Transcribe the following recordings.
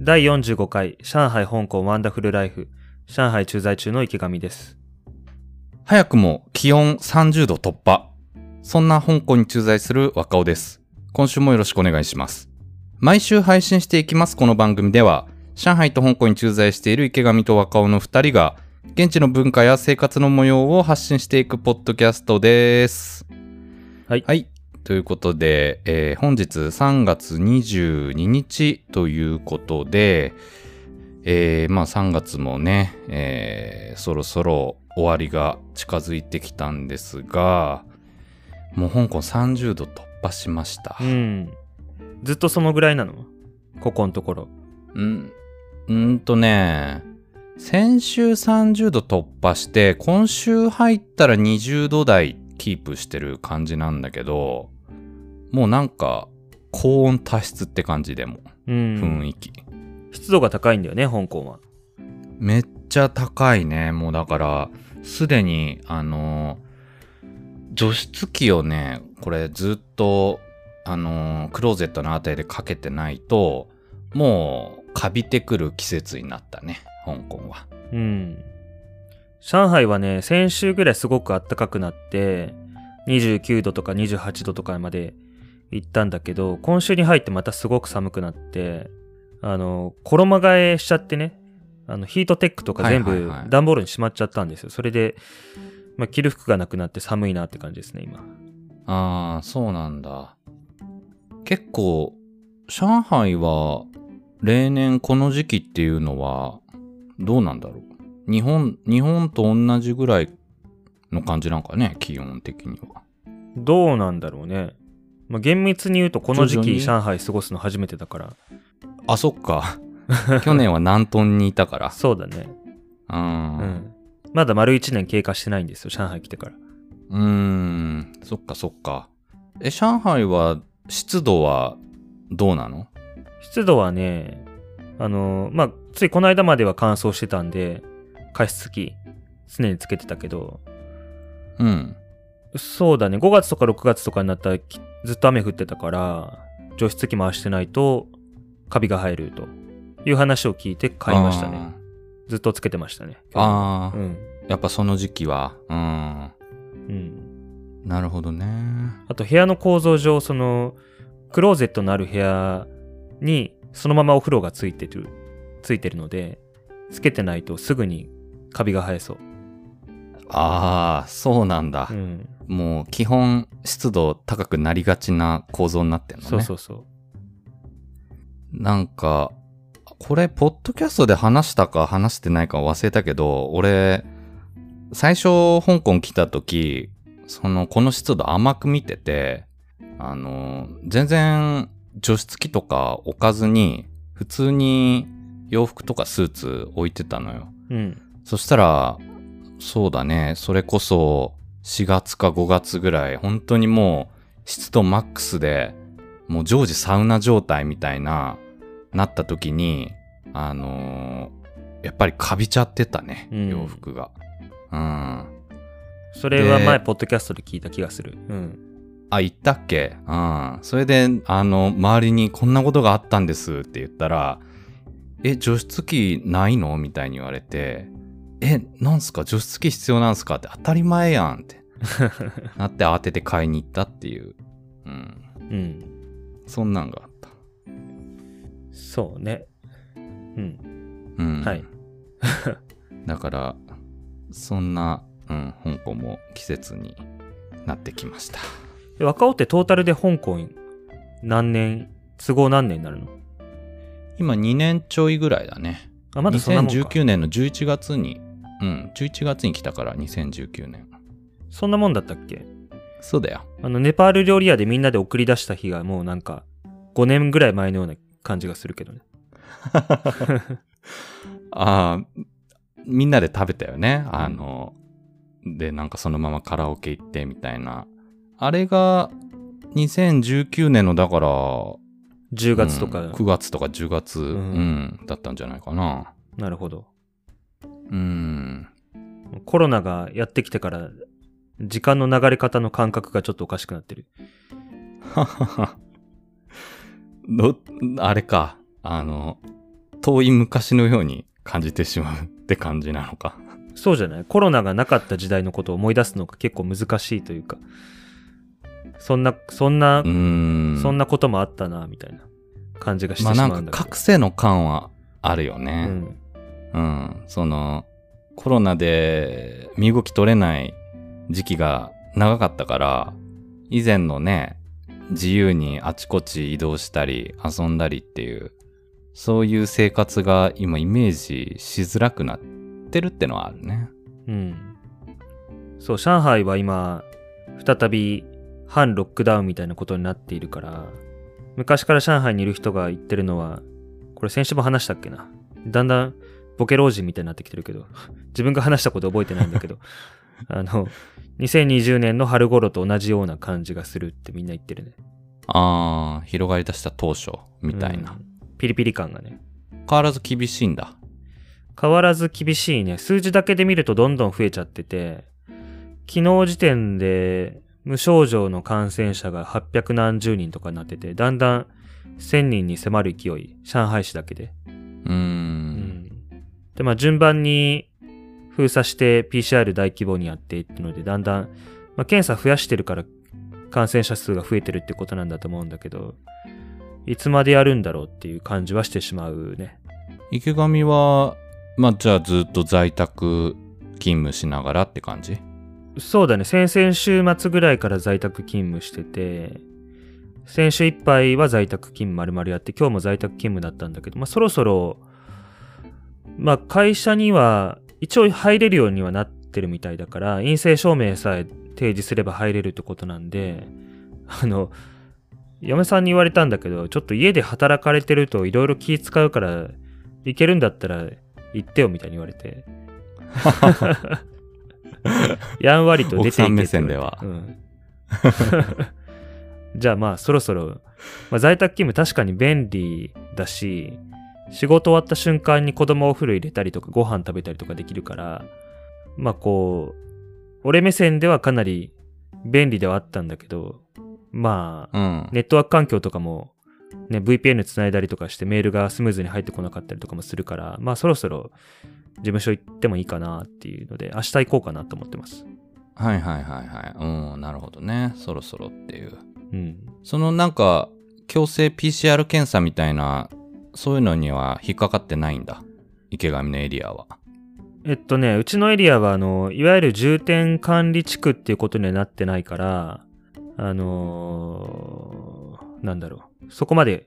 第45回上海香港ワンダフルライフ上海駐在中の池上です。早くも気温30度突破。そんな香港に駐在する若尾です。今週もよろしくお願いします。毎週配信していきますこの番組では、上海と香港に駐在している池上と若尾の2人が、現地の文化や生活の模様を発信していくポッドキャストです。はいはい。ということで、えー本日3月22日ということで、えーまあ3月もね、えーそろそろ終わりが近づいてきたんですが、もう香港30度突破しました。うん。ずっとそのぐらいなの？ここのところ。うん、うんとね、先週30度突破して、今週入ったら20度台キープしてる感じなんだけど、もうなんか高温多湿って感じでも、うん。雰囲気。湿度が高いんだよね、香港は。めっちゃ高いね。もうだから、すでに、あの、除湿機をね、これずっと、あの、クローゼットのあたりでかけてないと、もう、カビてくる季節になったね、香港は。うん。上海はね、先週ぐらいすごく暖かくなって、29度とか28度とかまで行ったんだけど、今週に入ってまたすごく寒くなって、あの、衣替えしちゃってね、あの、ヒートテックとか全部段ボールにしまっちゃったんですよ。それで、まあ、着る服がなくなって寒いなって感じですね、今。ああ、そうなんだ。結構、上海は、例年この時期っていうのは、どうなんだろう？日本、日本と同じぐらいの感じなんかね、気温的には。どうなんだろうね。まあ、厳密に言うとこの時期上海過ごすの初めてだから。あ、そっか。去年は南東にいたから。そうだね。う。うんん。まだ丸1年経過してないんですよ、上海来てから。うーん。そっかそっか。え、上海は湿度はどうなの？湿度はね、あの、まあ、ついこの間までは乾燥してたんで、加湿器常につけてたけど、うん。そうだね、5月とか6月とかになったらきずっと雨降ってたから、除湿器回してないとカビが生えるという話を聞いて買いましたね。ずっとつけてましたね。あーあー、うん。やっぱその時期は。うん。うん。なるほどね。あと部屋の構造上、その、クローゼットのある部屋にそのままお風呂がついてる、ついてるので、つけてないとすぐにカビが生えそう。ああ、そうなんだう。ん。もう基本湿度高くなりがちな構造になってんのね。そうそうそう。なんか、これ、ポッドキャストで話したか話してないか忘れたけど、俺、最初、香港来た時、その、この湿度甘く見てて、あの、全然、除湿機とか置かずに、普通に洋服とかスーツ置いてたのよ。うん。そしたら、そうだね、それこそ4月か5月ぐらい、本当にもう湿度マックスで、もう常時サウナ状態みたいな、なった時に、あのーやっぱりカビちゃってたね、うん洋服が。うん。それはで前、ポッドキャストで聞いた気がする。うん。あ、言ったっけ？うん。それで、あの、周りにこんなことがあったんですって言ったら、え、除湿機ないの？みたいに言われて、え、なんすか？除湿機必要なんすか？って当たり前やんって なって慌てて買いに行ったっていう。うん。うん。そんなんがあった。そうね。うん。うん。はい。だから、そんな、うん、香港も季節になってきました。で若尾ってトータルで香港何年、都合何年になるの？今2年ちょいぐらいだね。あ、まだそんなもんか。2019年の11月に、うん、11月に来たから2019年。そんなもんだったっけ？そうだよ。あの、ネパール料理屋でみんなで送り出した日がもうなんか、5年ぐらい前のような感じがするけどね。ああ、みんなで食べたよね。あの、で、なんかそのままカラオケ行ってみたいな。あれが2019年のだから、10月とか、うん9月とか10月、んうん、だったんじゃないかな。なるほど。うん。コロナがやってきてから、時間の流れ方の感覚がちょっとおかしくなってる。ははは。ど、あれか。あの、遠い昔のように感じてしまうって感じなのか。そうじゃない？コロナがなかった時代のことを思い出すのが結構難しいというか、そんな、そんなん。そんなこともあったな、みたいな感じがしてまあなんかしまうんだけど。覚醒の感はあるようね。ん。うん。その、コロナで身動き取れない時期が長かったから、以前のね、自由にあちこち移動したり遊んだりっていう、そういう生活が今イメージしづらくなってるってのはあるね。うん。そう、上海は今、再び反ロックダウンみたいなことになっているから、昔から上海にいる人が言ってるのは、これ先週も話したっけな。だんだんボケ老人みたいになってきてるけど、自分が話したこと覚えてないんだけど、あの、2020年の春頃と同じような感じがするってみんな言ってるね。あー、広がり出した当初みたいな。うんピリピリ感がね。変わらず厳しいんだ。変わらず厳しいね。数字だけで見るとどんどん増えちゃってて、昨日時点で無症状の感染者が800何十人とかになってて、だんだん1000人に迫る勢い、上海市だけで。うー。うんで、まあ順番に封鎖して PCR 大規模にやってってので、だんだん、まあ検査増やしてるから感染者数が増えてるってことなんだと思うんだけど、いつまでやるんだろうっていう感じはしてしまうね。池上は、まあ、じゃあずっと在宅勤務しながらって感じ？そうだね。先々週末ぐらいから在宅勤務してて、先週いっぱいは在宅勤務丸々やって、今日も在宅勤務だったんだけど、まあそろそろ、まあ会社には一応入れるようにはなってるみたいだから、陰性証明さえ提示すれば入れるってことなんで、あの、嫁さんに言われたんだけど、ちょっと家で働かれてるといろいろ気使うから、行けるんだったら行ってよみたいに言われて。やんわりと出ていけてうん。じゃあまあそろそろ、まあ、在宅勤務確かに便利だし、仕事終わった瞬間に子供お風呂入れたりとかご飯食べたりとかできるから、まあこう、俺目線ではかなり便利ではあったんだけど、まあ、うん。ネットワーク環境とかも、ね、VPN つないだりとかしてメールがスムーズに入ってこなかったりとかもするから、まあそろそろ事務所行ってもいいかなっていうので、明日行こうかなと思ってます。はいはいはいはい。うん、なるほどね。そろそろっていう。うん。そのなんか、強制 PCR 検査みたいな、そういうのには引っかかってないんだ。池上のエリアは。えっとね、うちのエリアは、あの、いわゆる重点管理地区っていうことにはなってないから、あのーなんだろう。そこまで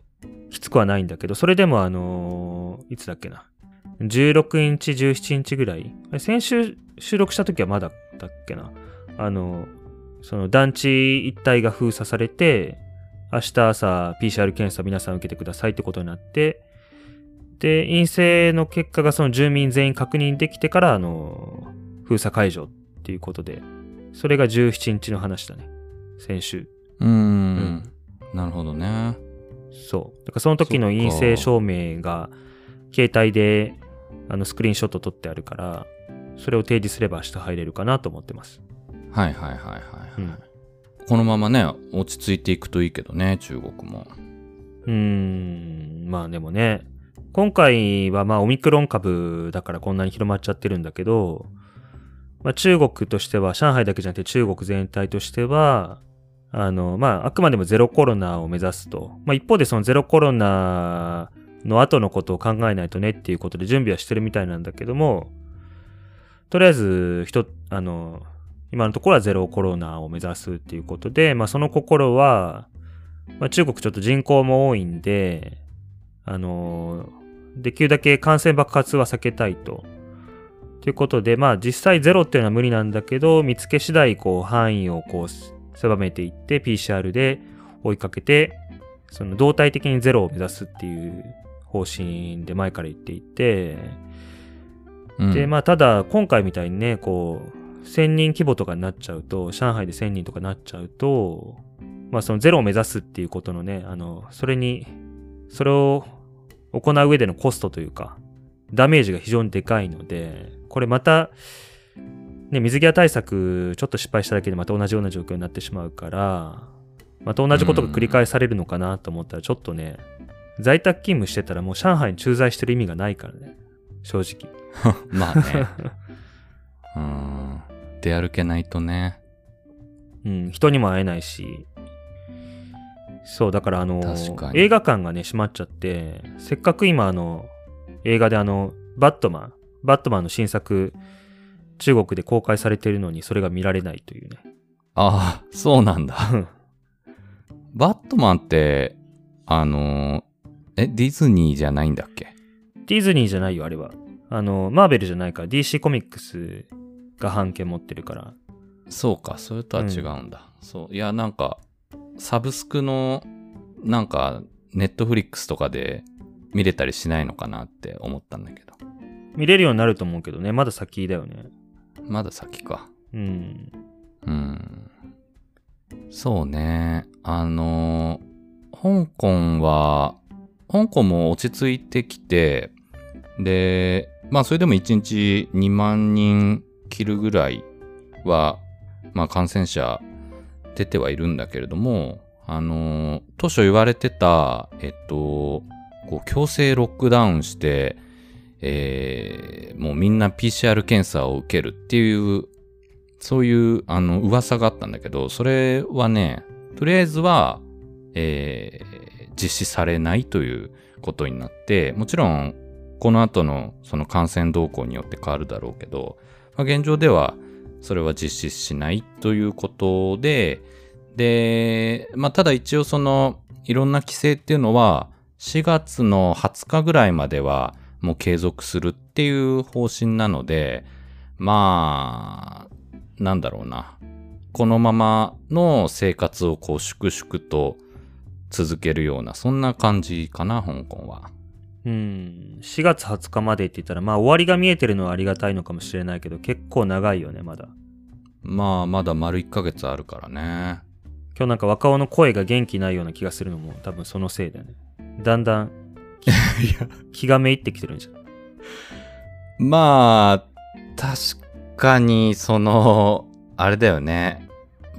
きつくはないんだけど、それでもあのーいつだっけな。16インチ、17インチぐらい。先週収録した時はまだだっけな。あの、その団地一帯が封鎖されて、明日朝 PCR 検査皆さん受けてくださいってことになって、で、陰性の結果がその住民全員確認できてから、あの、封鎖解除っていうことで、それが17日の話だね。先週。うーん。なるほどね。そう。だからその時の陰性証明が、携帯で、あの、スクリーンショット撮ってあるから、それを提示すれば明日入れるかなと思ってます。はいはいはいはい、うん。このままね、落ち着いていくといいけどね、中国も。うーん、まあでもね、今回はまあオミクロン株だからこんなに広まっちゃってるんだけど、まあ中国としては、上海だけじゃなくて中国全体としては、あの、まああくまでもゼロコロナを目指すと。まあ一方でそのゼロコロナの後のことを考えないとねっていうことで準備はしてるみたいなんだけども、とりあえず、人、あの、今のところはゼロコロナを目指すっていうことで、まあその心は、まあ、中国ちょっと人口も多いんで、あのーできるだけ感染爆発は避けたいと。ということで、まあ実際ゼロっていうのは無理なんだけど、見つけ次第こう範囲をこう狭めていって PCR で追いかけて、その動体的にゼロを目指すっていう方針で前から言っていて、うん、で、まあ、ただ、今回みたいにね、こう、1000人規模とかになっちゃうと、上海で1000人とかになっちゃうと、まあ、そのゼロを目指すっていうことのね、あの、それに、それを行う上でのコストというか、ダメージが非常にでかいので、これまた、ね、水際対策、ちょっと失敗しただけでまた同じような状況になってしまうから、また同じことが繰り返されるのかなと思ったら、ちょっとね、在宅勤務してたらもう上海に駐在してる意味がないからね。正直。まあね。うん。出歩けないとね。うん、人にも会えないし。そう、だからあの映画館がね、閉まっちゃって、せっかく今あの、映画であの、バットマン、バットマンの新作、中国で公開されてるのにそれが見られないというね。ああ、そうなんだ。バットマンって、あのーえ、ディズニーじゃないんだっけ？ディズニーじゃないよ、あれは。あの、マーベルじゃないから DC コミックスが版権持ってるから。そうか、それとは違うんだ。そう。いや、なんか、サブスクの、なんか、ネットフリックスとかで見れたりしないのかなって思ったんだけど。見れるようになると思うけどね、まだ先だよね。まだ先か。うん。うん。そうね。あの、香港は、香港も落ち着いてきて、で、まあそれでも1日2万人切るぐらいは、まあ感染者出てはいるんだけれども、あの、当初言われてた、えっと、こう強制ロックダウンして、えーもうみんな PCR 検査を受けるっていうそういう、あの、噂があったんだけど、それはね、とりあえずは、えー実施されないということになって、もちろん、この後のその感染動向によって変わるだろうけど、まあ、現状では、それは実施しないということで、で、まあ、ただ一応その、いろんな規制っていうのは、4月の20日ぐらいまでは、もう継続するっていう方針なので、まあ、なんだろうな。このままの生活をこう粛々と続けるような、そんな感じかな、香港は。うん。4月20日までって言ったら、まあ終わりが見えてるのはありがたいのかもしれないけど、結構長いよね、まだ。まあ、まだ丸1ヶ月あるからね。今日なんか若尾の声が元気ないような気がするのも多分そのせいだよね。だんだん 気がめいってきてるんじゃん。まあ、確かに、その、あれだよね。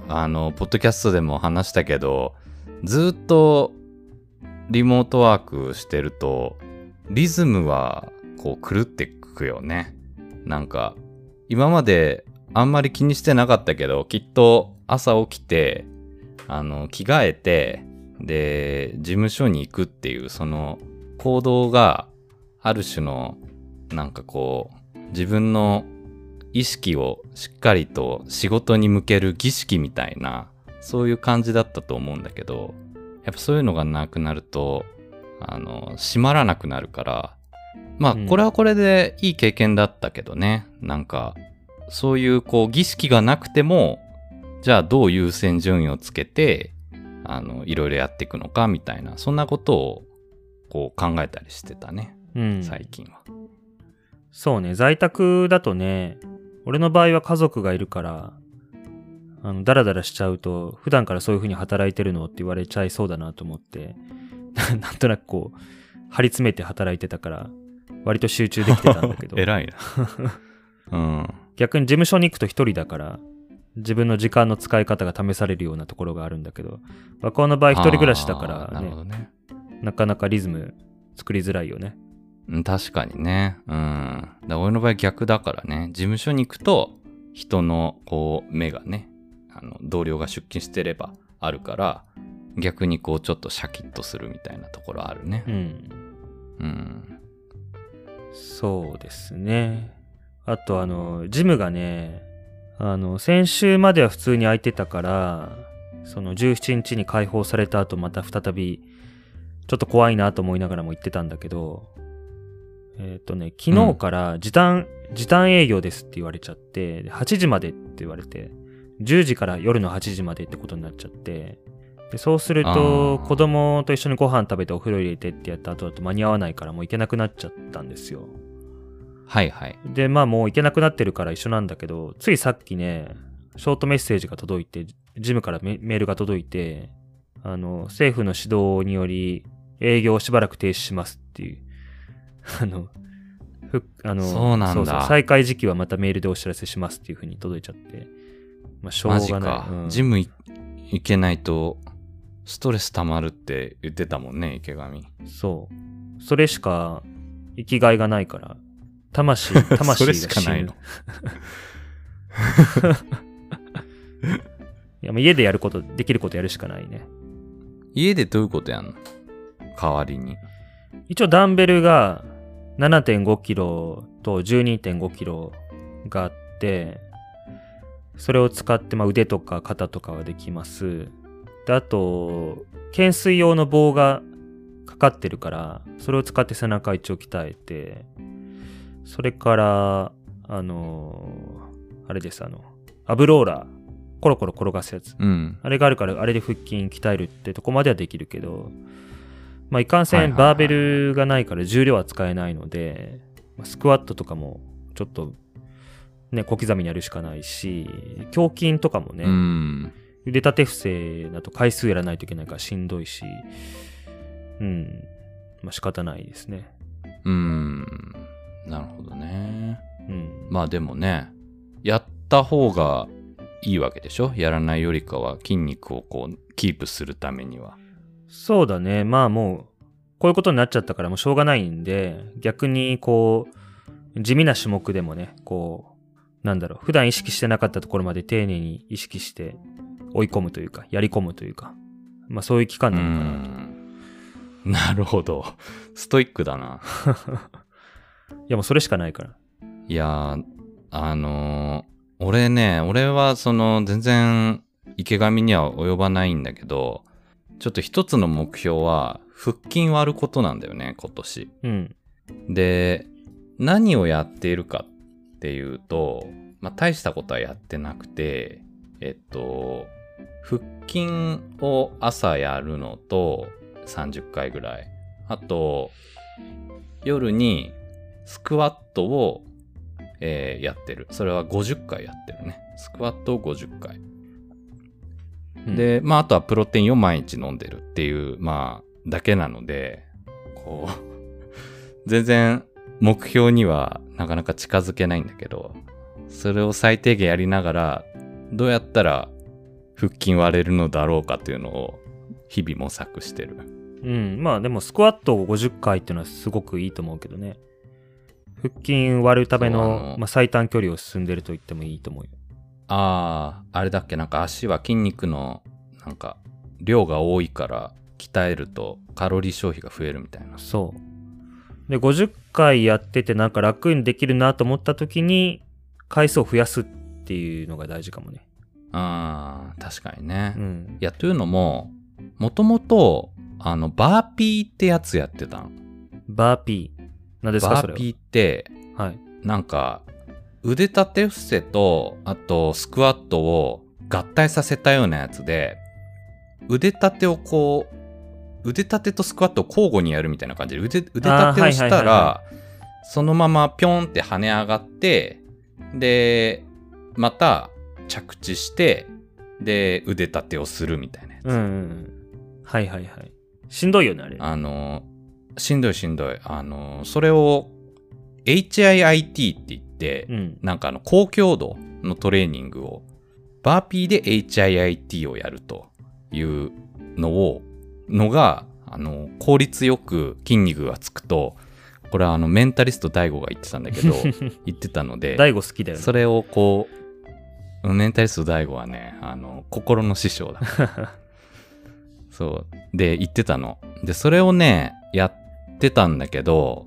あの、ポッドキャストでも話したけど、ずっとリモートワークしてると、リズムはこう狂ってくよね。なんか、今まであんまり気にしてなかったけど、きっと朝起きて、あの、着替えて、で、事務所に行くっていう、その行動が、ある種の、なんかこう、自分の意識をしっかりと仕事に向ける儀式みたいな、そういう感じだったと思うんだけど、やっぱそういうのがなくなると、あの、閉まらなくなるから、まあうん、これはこれでいい経験だったけどね、なんか、そういうこう儀式がなくても、じゃあどう優先順位をつけて、あの、いろいろやっていくのかみたいな、そんなことをこう考えたりしてたね、うん。最近は。そうね、在宅だとね、俺の場合は家族がいるから、あの、ダラダラしちゃうと、普段からそういう風に働いてるのって言われちゃいそうだなと思って、なんとなくこう、張り詰めて働いてたから、割と集中できてたんだけど、偉いな。うん。逆に事務所に行くと一人だから、自分の時間の使い方が試されるようなところがあるんだけど、若尾の場合一人暮らしだからね、るほどね。なかなかリズム作りづらいよね。うん確かにね。うん。だ俺の場合逆だからね。事務所に行くと、人のこう、目がね、あの、同僚が出勤してればあるから、逆にこう、ちょっとシャキッとするみたいなところあるねう。ん。うん。そうですね。あとあの、ジムがね、あの、先週までは普通に空いてたから、その17日に開放された後また再び、ちょっと怖いなと思いながらも行ってたんだけど、えっ、とね、昨日から時短、時短営業ですって言われちゃって、で8時までって言われて、10時から夜の8時までってことになっちゃって、でそうするあと、ー子供と一緒にご飯食べてお風呂入れてってやった後だと間に合わないからもう行けなくなっちゃったんですよ。はいはい。で、まあもう行けなくなってるから一緒なんだけど、ついさっきね、ショートメッセージが届いて、ジムからメメールが届いて、あの、政府の指導により営業をしばらく停止しますっていう、あの、ふあのそうなんだそう再開時期はまたメールでお知らせしますっていう風に届いちゃって、まあしょうがない。か。うんジムい行けないとストレス溜まるって言ってたもんね、池上。そう。それしか生きがいがないから。魂、魂それが死ぬ。しかないの。いや、もう家でやること、できることやるしかないね。家でどういうことやんの？代わりに。一応ダンベルが7.5キロと12.5キロがあって、それを使って、まあ、腕とか肩とかはできます。で、あと、懸垂用の棒がかかってるから、それを使って背中一応鍛えて、それから、あのーあれです、あの、アブローラー、コロコロ転がすやつ。うん。あれがあるから、あれで腹筋鍛えるってとこまではできるけど、まあ、いかんせんバーベルがないから重量は使えないので、まあスクワットとかもちょっと、ね、小刻みにやるしかないし、胸筋とかもね、うん。腕立て伏せだと回数やらないといけないからしんどいし、うん、まあ仕方ないですね。うん。なるほどね。うん。まあでもね、やった方がいいわけでしょ？やらないよりかは筋肉をこう、キープするためには。そうだね。まあもう、こういうことになっちゃったからもうしょうがないんで、逆にこう、地味な種目でもね、こう、なんだろう、普段意識してなかったところまで丁寧に意識して追い込むというか、やり込むというか、まあそういう期間うなのかなと。ん。なるほど。ストイックだな。いやもうそれしかないから。いやー、あのー俺ね、俺はその全然池上には及ばないんだけど、ちょっと一つの目標は腹筋割ることなんだよね、今年。うん。で、何をやっているかっていうと、まあ、大したことはやってなくて、えっと、腹筋を朝やるのと30回ぐらい。あと、夜にスクワットを、えーやってる。それは50回やってるね。スクワットを50回。うん、で、まあ、あとはプロテインを毎日飲んでるっていう、まあ、だけなので、こう、全然目標にはなかなか近づけないんだけど、それを最低限やりながら、どうやったら腹筋割れるのだろうかっていうのを日々模索してる。うん。まあでもスクワットを50回っていうのはすごくいいと思うけどね。腹筋割るためのまあ、最短距離を進んでると言ってもいいと思うよ。ああ、あれだっけなんか足は筋肉のなんか量が多いから鍛えるとカロリー消費が増えるみたいな。そう。で、50回やっててなんか楽にできるなと思った時に、回数を増やすっていうのが大事かもね。ああ、確かにね。うん。いや、というのも、もともと、あの、バーピーってやつやってたの。バーピー。何ですかそれは？バーピーって、はい。なんか、腕立て伏せと、あと、スクワットを合体させたようなやつで、腕立てをこう、腕立てとスクワットを交互にやるみたいな感じで、腕、腕立てをしたはら、そのままピョンって跳ね上がって、で、また着地して、で、腕立てをするみたいなやつ。うんうんうん。はいはいはい。しんどいよね、あれ。あの、しんどいしんどい。あの、それを HIIT って言って、うん。なんかあの、高強度のトレーニングを、バーピーで HIIT をやるというのを、のが、あの、効率よく筋肉がつくと、これはあの、メンタリスト DAIGO が言ってたんだけど、言ってたので、大悟好きだよね。それをこう、メンタリスト DAIGO はね、あの、心の師匠だ。そう。で、言ってたの。で、それをね、やってたんだけど、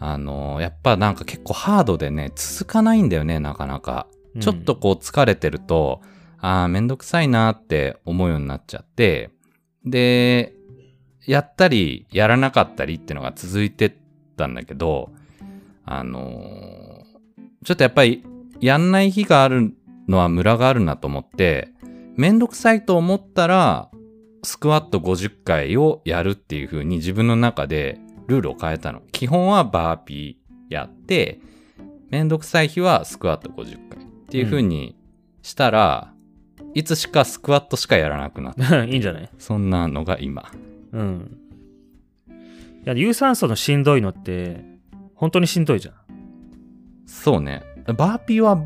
あの、やっぱなんか結構ハードでね、続かないんだよね、なかなか。うんちょっとこう疲れてると、ああ、めんどくさいなって思うようになっちゃって、で、やったり、やらなかったりってのが続いてったんだけど、あのーちょっとやっぱり、やんない日があるのはムラがあるなと思って、めんどくさいと思ったら、スクワット50回をやるっていう風に自分の中でルールを変えたの。基本はバーピーやって、めんどくさい日はスクワット50回っていう風にしたら、いつしかスクワットしかやらなくなった。いいんじゃない？そんなのが今。うん。いや、有酸素のしんどいのって、本当にしんどいじゃん。そうね。バーピーは、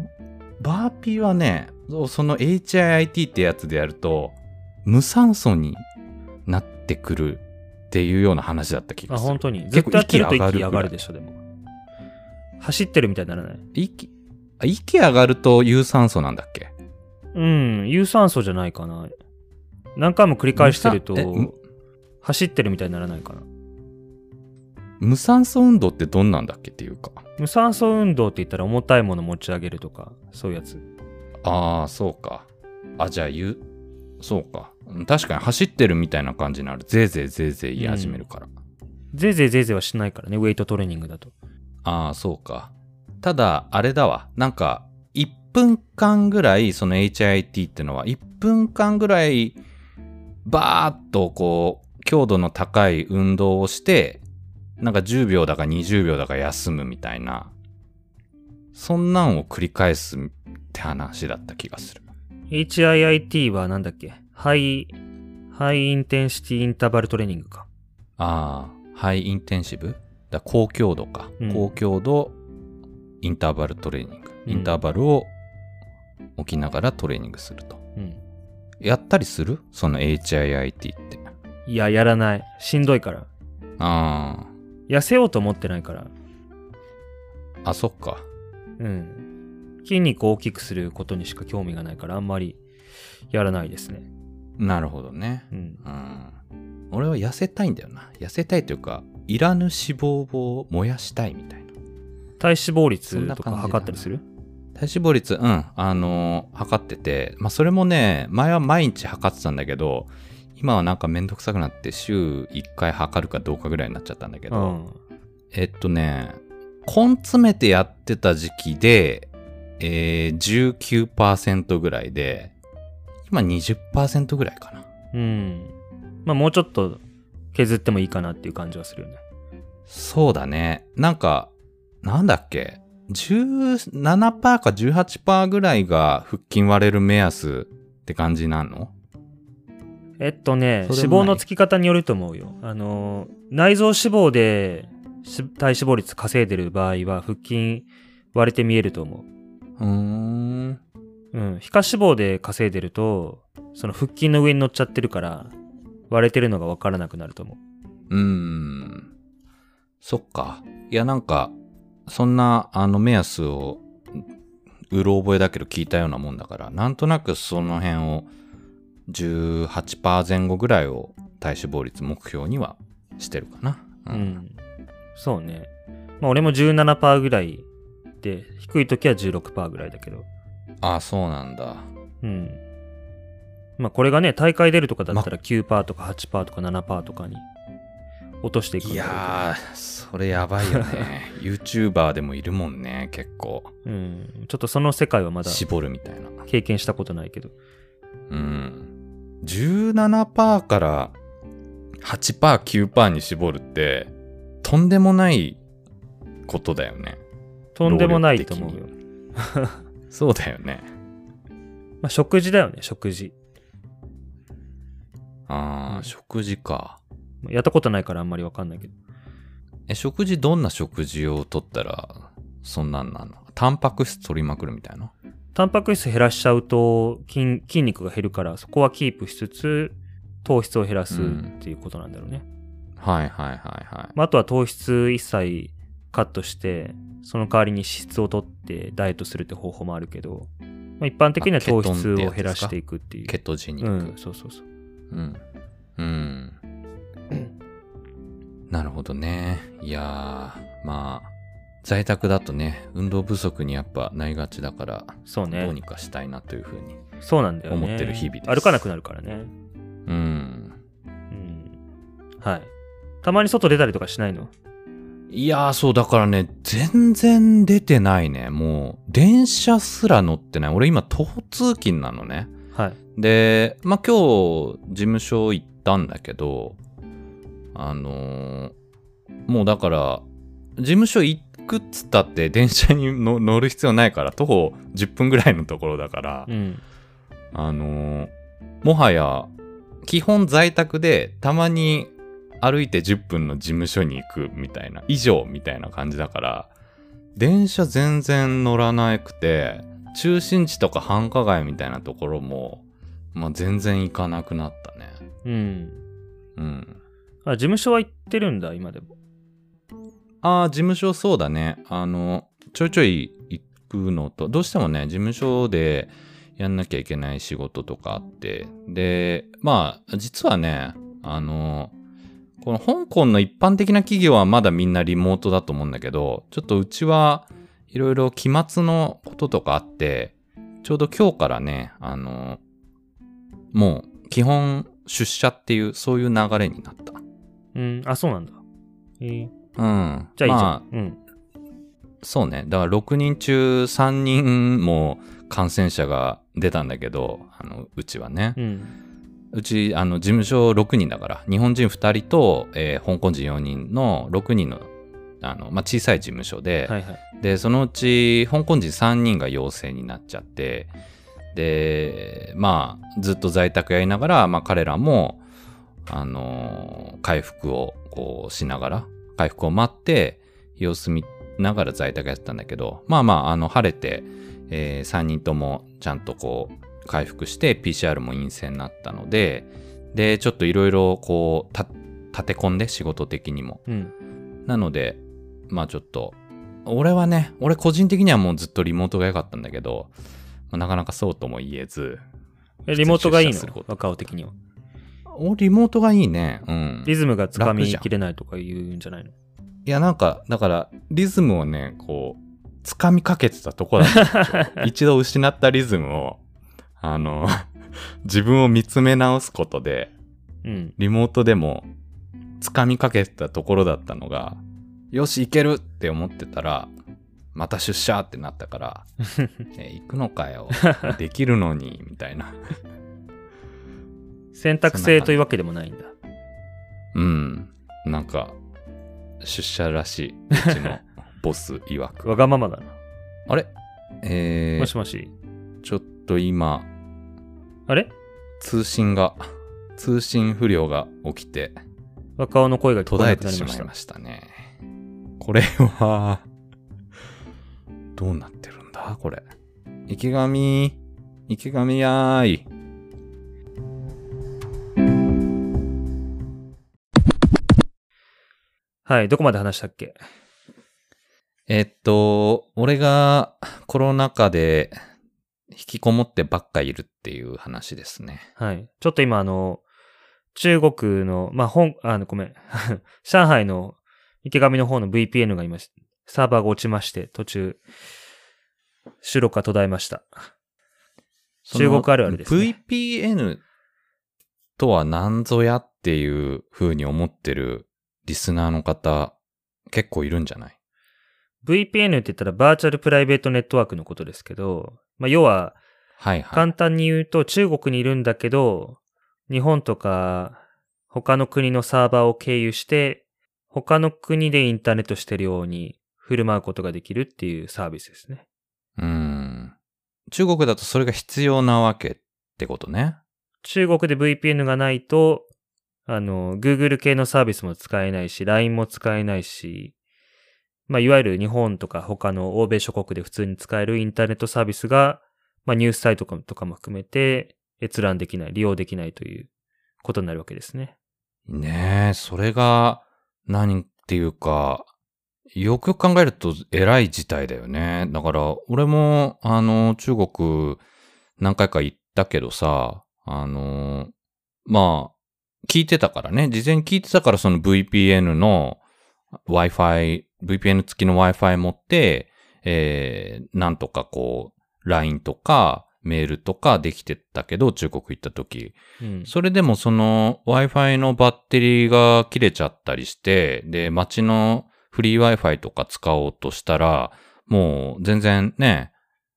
バーピーはね、その HIIT ってやつでやると、無酸素になってくるっていうような話だった気あ、がする。本当に。とやってると息上がる息上がるでしょ、でも。走ってるみたいにならない？息、あ息上がると有酸素なんだっけ？うん、有酸素じゃないかな。何回も繰り返してると走ってるみたいにならないかな。無酸素運動ってどんなんだっけっていうか。無酸素運動って言ったら重たいもの持ち上げるとか、そういうやつ。ああ、そうか。あ、じゃあ言う、そうか。うん確かに走ってるみたいな感じになる。ぜいぜいぜいぜい言い始めるから。ぜいぜいぜいぜいはしないからね、ウェイトトレーニングだと。ああ、そうか。ただ、あれだわ。なんか、1分間ぐらい、その HIT ってのは、1分間ぐらい、バーッとこう、強度の高い運動をして、なんか10秒だか20秒だか休むみたいな、そんなんを繰り返すって話だった気がする。HIIT はなんだっけ high、high intensity interval training か。ああ、 high intensive だ高強度か。うん高強度インターバルトレーニング。うんインターバルを置きながらトレーニングすると。うん。やったりする？その HIIT って。いや、やらない。しんどいから。あ痩せようと思ってないから。あ、あ、そっか。うん。筋肉を大きくすることにしか興味がないから、あんまりやらないですね。なるほどね。うん。うん。俺は痩せたいんだよな。痩せたいというか、いらぬ脂肪を燃やしたいみたいな。体脂肪率とか測ったりする？体脂肪率、うん、あのー測ってて、まあ、それもね、前は毎日測ってたんだけど、今はなんかめんどくさくなって週1回測るかどうかぐらいになっちゃったんだけど、うん。えっとね、根詰めてやってた時期で、えー、19%ぐらいで、今20%ぐらいかな。うん。まあもうちょっと削ってもいいかなっていう感じはするよね。そうだね。なんか、なんだっけ ?17% か18%ぐらいが腹筋割れる目安って感じなの？えっとね、脂肪のつき方によると思うよ。あの、内臓脂肪でし体脂肪率稼いでる場合は腹筋割れて見えると思うーん。う。うん。皮下脂肪で稼いでると、その腹筋の上に乗っちゃってるから、割れてるのがわからなくなると思う。うーん。そっか。いや、なんか、そんな、あの、目安を、うろ覚えだけど聞いたようなもんだから、なんとなくその辺を、18%前後ぐらいを体脂肪率目標にはしてるかな。うん。そうね。まあ俺も17%ぐらいで、低い時は16%ぐらいだけど。ああ、そうなんだ。うん。まあこれがね、大会出るとかだったら9%とか8%とか7%とかに落としていくんいやー、それやばいよね。YouTuber でもいるもんね、結構。うん。ちょっとその世界はまだ絞るみたいな。経験したことないけど。うん。17%から8%、9%に絞るって、とんでもないことだよね。とんでもないと思うよ。そうだよね。まあ食事だよね、食事。あー、うん食事か。やったことないからあんまりわかんないけど。え、食事どんな食事をとったら、そんなんなの？タンパク質取りまくるみたいなタンパク質減らしちゃうと筋筋肉が減るから、そこはキープしつつ、糖質を減らすっていうことなんだろうね。はいはいはいはい。まあ、あとは糖質一切カットして、その代わりに脂質を取ってダイエットするって方法もあるけど、まあ、一般的には糖質を減らしていくっていう。ケトジニック。うん、そうそうそう。うん。うん。なるほどね。いやー、まあ、在宅だとね、運動不足にやっぱなりがちだから、そうねどう。にかしたいなというふうに。そうなんだよね。思ってる日々です歩かなくなるからね。うん。うん。はい。たまに外出たりとかしないの？いやー、そう、だからね、全然出てないね。もう、電車すら乗ってない。俺今、徒歩通勤なのね。はい。で、まあ、今日、事務所行ったんだけど、あのーもうだから、事務所行くっつったって電車にの乗る必要ないから、徒歩10分ぐらいのところだから、うん。あのーもはや、基本在宅で、たまに歩いて10分の事務所に行くみたいな、以上みたいな感じだから、電車全然乗らなくて、中心地とか繁華街みたいなところも、まあ、全然行かなくなったね。うん。うん。あ、事務所は行ってるんだ、今でも。ああ、事務所そうだね。あの、ちょいちょい行くのと、どうしてもね、事務所でやんなきゃいけない仕事とかあって、で、まあ、実はね、あの、この香港の一般的な企業はまだみんなリモートだと思うんだけど、ちょっとうちはいろいろ期末のこととかあって、ちょうど今日からね、あの、もう基本出社っていう、そういう流れになった。うん、あ、そうなんだ。えーうん。じゃあいいじゃん。まあうん。そうね。だから6人中3人も感染者が出たんだけど、あの、うちはね。うん。うち、あの、事務所6人だから、日本人2人と、えー香港人4人の6人の、あの、まあ、小さい事務所で、はいはい。で、そのうち、香港人3人が陽性になっちゃって、で、まあ、ずっと在宅やりながら、まあ、彼らも、あのー回復を、こう、しながら、回復を待って、様子見ながら在宅やってたんだけど、まあまあ、あの、晴れて、え3人ともちゃんとこう、回復して PCR も陰性になったので、で、ちょっといろいろこう、た、立て込んで仕事的にも。うん。なので、まあちょっと、俺はね、俺個人的にはもうずっとリモートが良かったんだけど、まあなかなかそうとも言えず、え、リモートがいいの？若尾的には。お、リモートがいいね。うん。リズムがつかみきれないとか言うんじゃないの？いや、なんか、だから、リズムをね、こう、つかみかけてたとこだった。一度失ったリズムを、あの、自分を見つめ直すことで、うん。リモートでも、つかみかけてたところだったのが、よし、行けるって思ってたら、また出社ってなったから、え行くのかよ。できるのに、みたいな。選択制というわけでもないんだ。うん。なんか、出社らしい。うちのボス曰く。わがままだな。あれ？えー、もしもし。ちょっと今、あれ？通信が、通信不良が起きて、若尾の声が聞途絶えてしまいなくなりました。ましたね。これは、どうなってるんだ？これ。池上、池上やーい。はい、どこまで話したっけ？えっと、俺がコロナ禍で引きこもってばっかいるっていう話ですね。はい。ちょっと今あの、中国の、まあ、本、あの、ごめん。上海の池上の方の VPN が今、サーバーが落ちまして、途中、収録が途絶えました。中国あるあるですね VPN とは何ぞやっていう風に思ってるリスナーの方結構いるんじゃない？VPN って言ったらバーチャルプライベートネットワークのことですけど、まあ、要は、はいはい。簡単に言うと中国にいるんだけど、日本とか他の国のサーバーを経由して、他の国でインターネットしてるように振る舞うことができるっていうサービスですね。うん。中国だとそれが必要なわけってことね？中国で VPN がないと、あの、Google 系のサービスも使えないし、LINE も使えないし、まあ、いわゆる日本とか他の欧米諸国で普通に使えるインターネットサービスが、まあ、ニュースサイトとかも含めて閲覧できない、利用できないということになるわけですね。ねえ、それが何っていうか、よくよく考えると偉い事態だよね。だから、俺も、あの、中国何回か行ったけどさ、あの、まあ、聞いてたからね。事前に聞いてたからその VPN の Wi-Fi、VPN 付きの Wi-Fi 持って、えー、なんとかこう、LINE とかメールとかできてたけど、中国行った時。うん。それでもその Wi-Fi のバッテリーが切れちゃったりして、で、街のフリー Wi-Fi とか使おうとしたら、もう全然ね、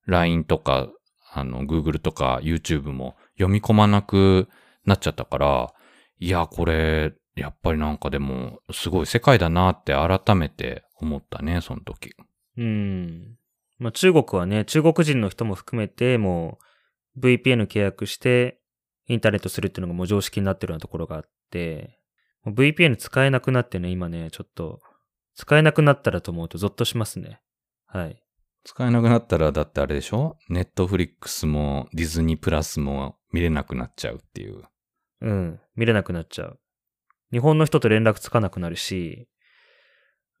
LINE とか、あの、Google とか YouTube も読み込まなくなっちゃったから、いや、これ、やっぱりなんかでも、すごい世界だなって改めて思ったね、その時。うん。まあ、中国はね、中国人の人も含めて、もう VPN 契約してインターネットするっていうのがもう常識になってるようなところがあって、VPN 使えなくなってね、今ね、ちょっと、使えなくなったらと思うとゾッとしますね。はい。使えなくなったら、だってあれでしょ？ネットフリックスもディズニープラスも見れなくなっちゃうっていう。うん。見れなくなっちゃう。日本の人と連絡つかなくなるし、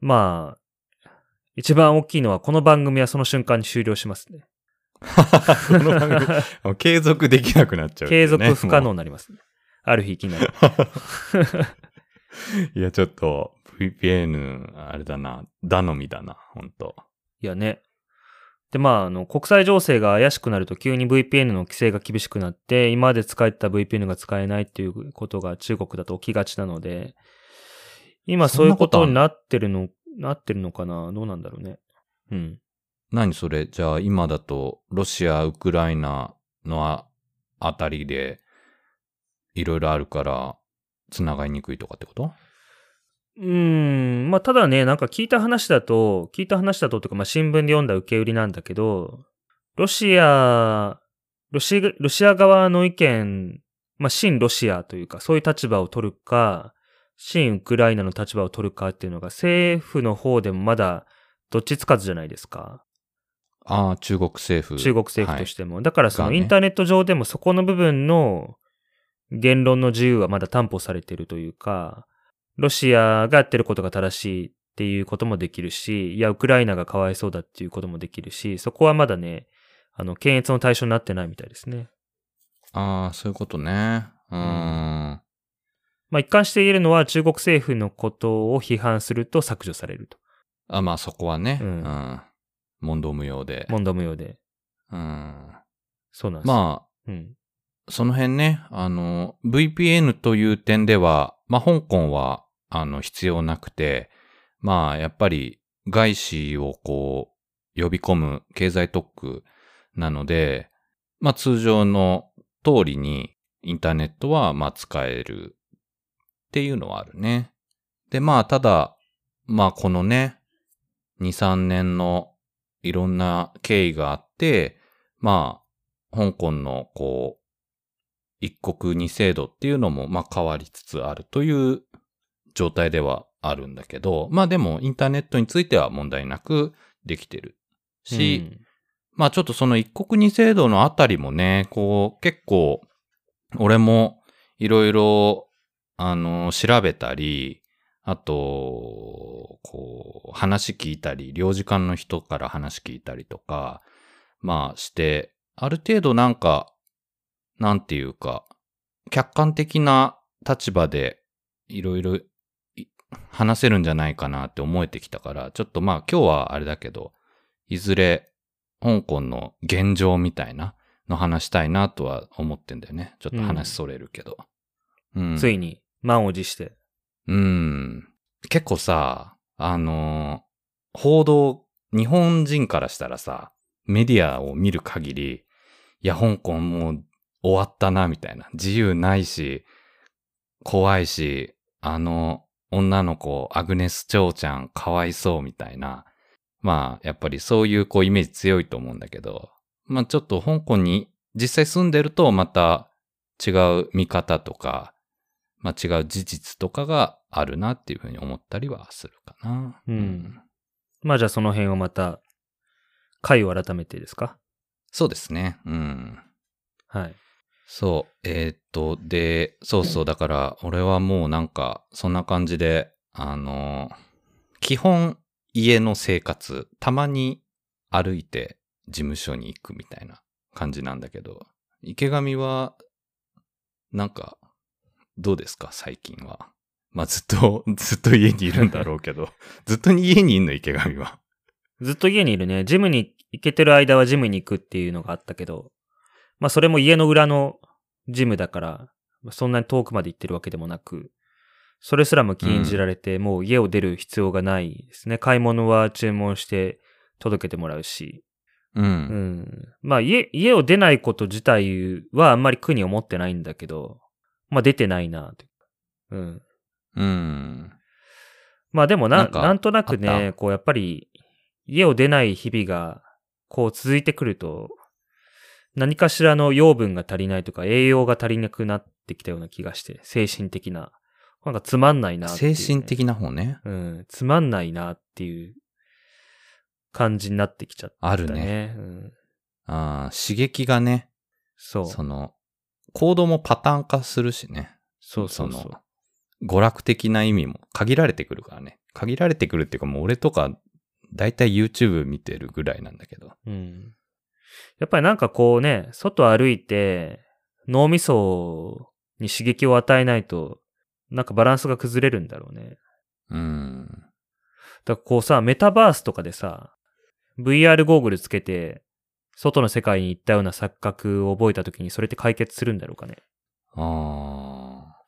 まあ、一番大きいのはこの番組はその瞬間に終了しますね。この番組継続できなくなっちゃう、継続不可能もになりますね。ある日いきなり。う いや、ちょっと VPN、あれだな、頼みだな、ほんと。いやね。で、まあ、あの、国際情勢が怪しくなると急に VPN の規制が厳しくなって、今まで使えてた VPN が使えないっていうことが中国だと起きがちなので、今そういうことになってるの、なってるのかな？どうなんだろうね。うん。何それ？じゃあ今だと、ロシア、ウクライナのああたりで、いろいろあるから、繋がりにくいとかってこと？うーん、まあ、ただね、なんか聞いた話だと、聞いた話だととか、まあ、新聞で読んだ受け売りなんだけど、ロシア、ロシア、ロシア側の意見、まあ、親ロシアというか、そういう立場を取るか、親ウクライナの立場を取るかっていうのが、政府の方でもまだ、どっちつかずじゃないですか。ああ、中国政府。中国政府としても。だからそのインターネット上でもそこの部分の言論の自由はまだ担保されているというか、ロシアがやってることが正しいっていうこともできるし、いや、ウクライナがかわいそうだっていうこともできるし、そこはまだね、あの、検閲の対象になってないみたいですね。ああ、そういうことね。うーん。まあ一貫して言えるのは中国政府のことを批判すると削除されると。あまあそこはね。ううんん。問答無用で。問答無用で。うん。そうなんです。まあ、うん。その辺ね、あの、VPN という点では、まあ、香港は、あの、必要なくて、まあ、やっぱり、外資をこう、呼び込む経済特区なので、まあ、通常の通りに、インターネットは、まあ、使えるっていうのはあるね。で、まあ、ただ、まあ、このね、2、3年のいろんな経緯があって、まあ、香港のこう、一国二制度っていうのも、まあ変わりつつあるという状態ではあるんだけど、まあでもインターネットについては問題なくできてるし、うん。まあちょっとその一国二制度のあたりもね、こう結構、俺もいろいろ、あの、調べたり、あと、こう、話聞いたり、領事館の人から話聞いたりとか、まあして、ある程度なんか、なんていうか、客観的な立場でいろいろい話せるんじゃないかなって思えてきたから、ちょっとまあ今日はあれだけど、いずれ香港の現状みたいなの話したいなとは思ってんだよね。ちょっと話それるけど。うん。ついに満を持して。うん。結構さ、あのー報道、日本人からしたらさ、メディアを見る限り、いや、香港もう終わったな、みたいな。自由ないし、怖いし、あの、女の子、アグネス・チョウちゃん、かわいそう、みたいな。まあ、やっぱりそういう、こう、イメージ強いと思うんだけど、まあ、ちょっと香港に実際住んでると、また違う見方とか、まあ、違う事実とかがあるなっていうふうに思ったりはするかな。うんまあじゃあその辺をまた、回を改めてですか？そうですね。うん。はい。そう。えーっと、で、そうそう。だから、俺はもうなんか、そんな感じで、あの、基本、家の生活、たまに歩いて事務所に行くみたいな感じなんだけど、池上は、なんか、どうですか？最近は。まあ、ずっと、ずっと家にいるんだろうけど、ずっと家にいんの？池上は。ずっと家にいるね。ジムに行けてる間はジムに行くっていうのがあったけど、まあそれも家の裏のジムだから、まあそんなに遠くまで行ってるわけでもなく、それすらも禁じられて、もう家を出る必要がないですね。買い物は注文して届けてもらうし。う。うんん。まあ家、家を出ないこと自体はあんまり苦に思ってないんだけど、まあ出てないなというか。うん。うん。まあでもな、ななんとなくね、こうやっぱり家を出ない日々がこう続いてくると、何かしらの養分が足りないとか栄養が足りなくなってきたような気がして、精神的な。なんかつまんないなっていう精ね、神的な方ね。うん、つまんないなっていう感じになってきちゃったね。あるね。うん、あー刺激がね、そう。その、行動もパターン化するしね。そうそうそうの。娯楽的な意味も限られてくるからね。限られてくるっていうかもう俺とか、だいたい YouTube 見てるぐらいなんだけど。うん。やっぱりなんかこうね、外歩いて、脳みそに刺激を与えないと、なんかバランスが崩れるんだろうね。うん。だからこうさ、メタバースとかでさ、VR ゴーグルつけて、外の世界に行ったような錯覚を覚えた時にそれって解決するんだろうかね。ああ。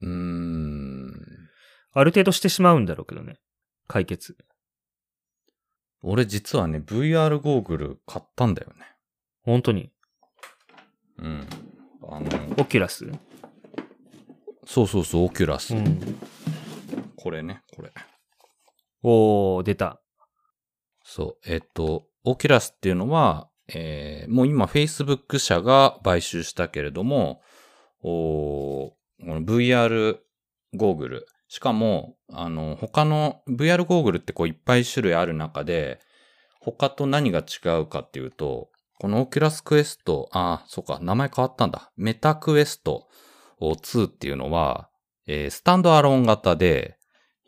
うーん。ある程度してしまうんだろうけどね。解決。俺実はね、VR ゴーグル買ったんだよね。本当に？うん。あの、 Oculus？そうそうそう、 Oculus。うん。これね、これ。おー、出た。そう、えっと、 Oculus っていうのは、えーもう今 Facebook 社が買収したけれども、おーこの VR ゴーグル。しかも、あの、他の VR ゴーグルってこういっぱい種類ある中で、他と何が違うかっていうと、この Oculus Quest、ああ、そうか、名前変わったんだ。 Meta Quest 2っていうのは、えースタンドアローン型で、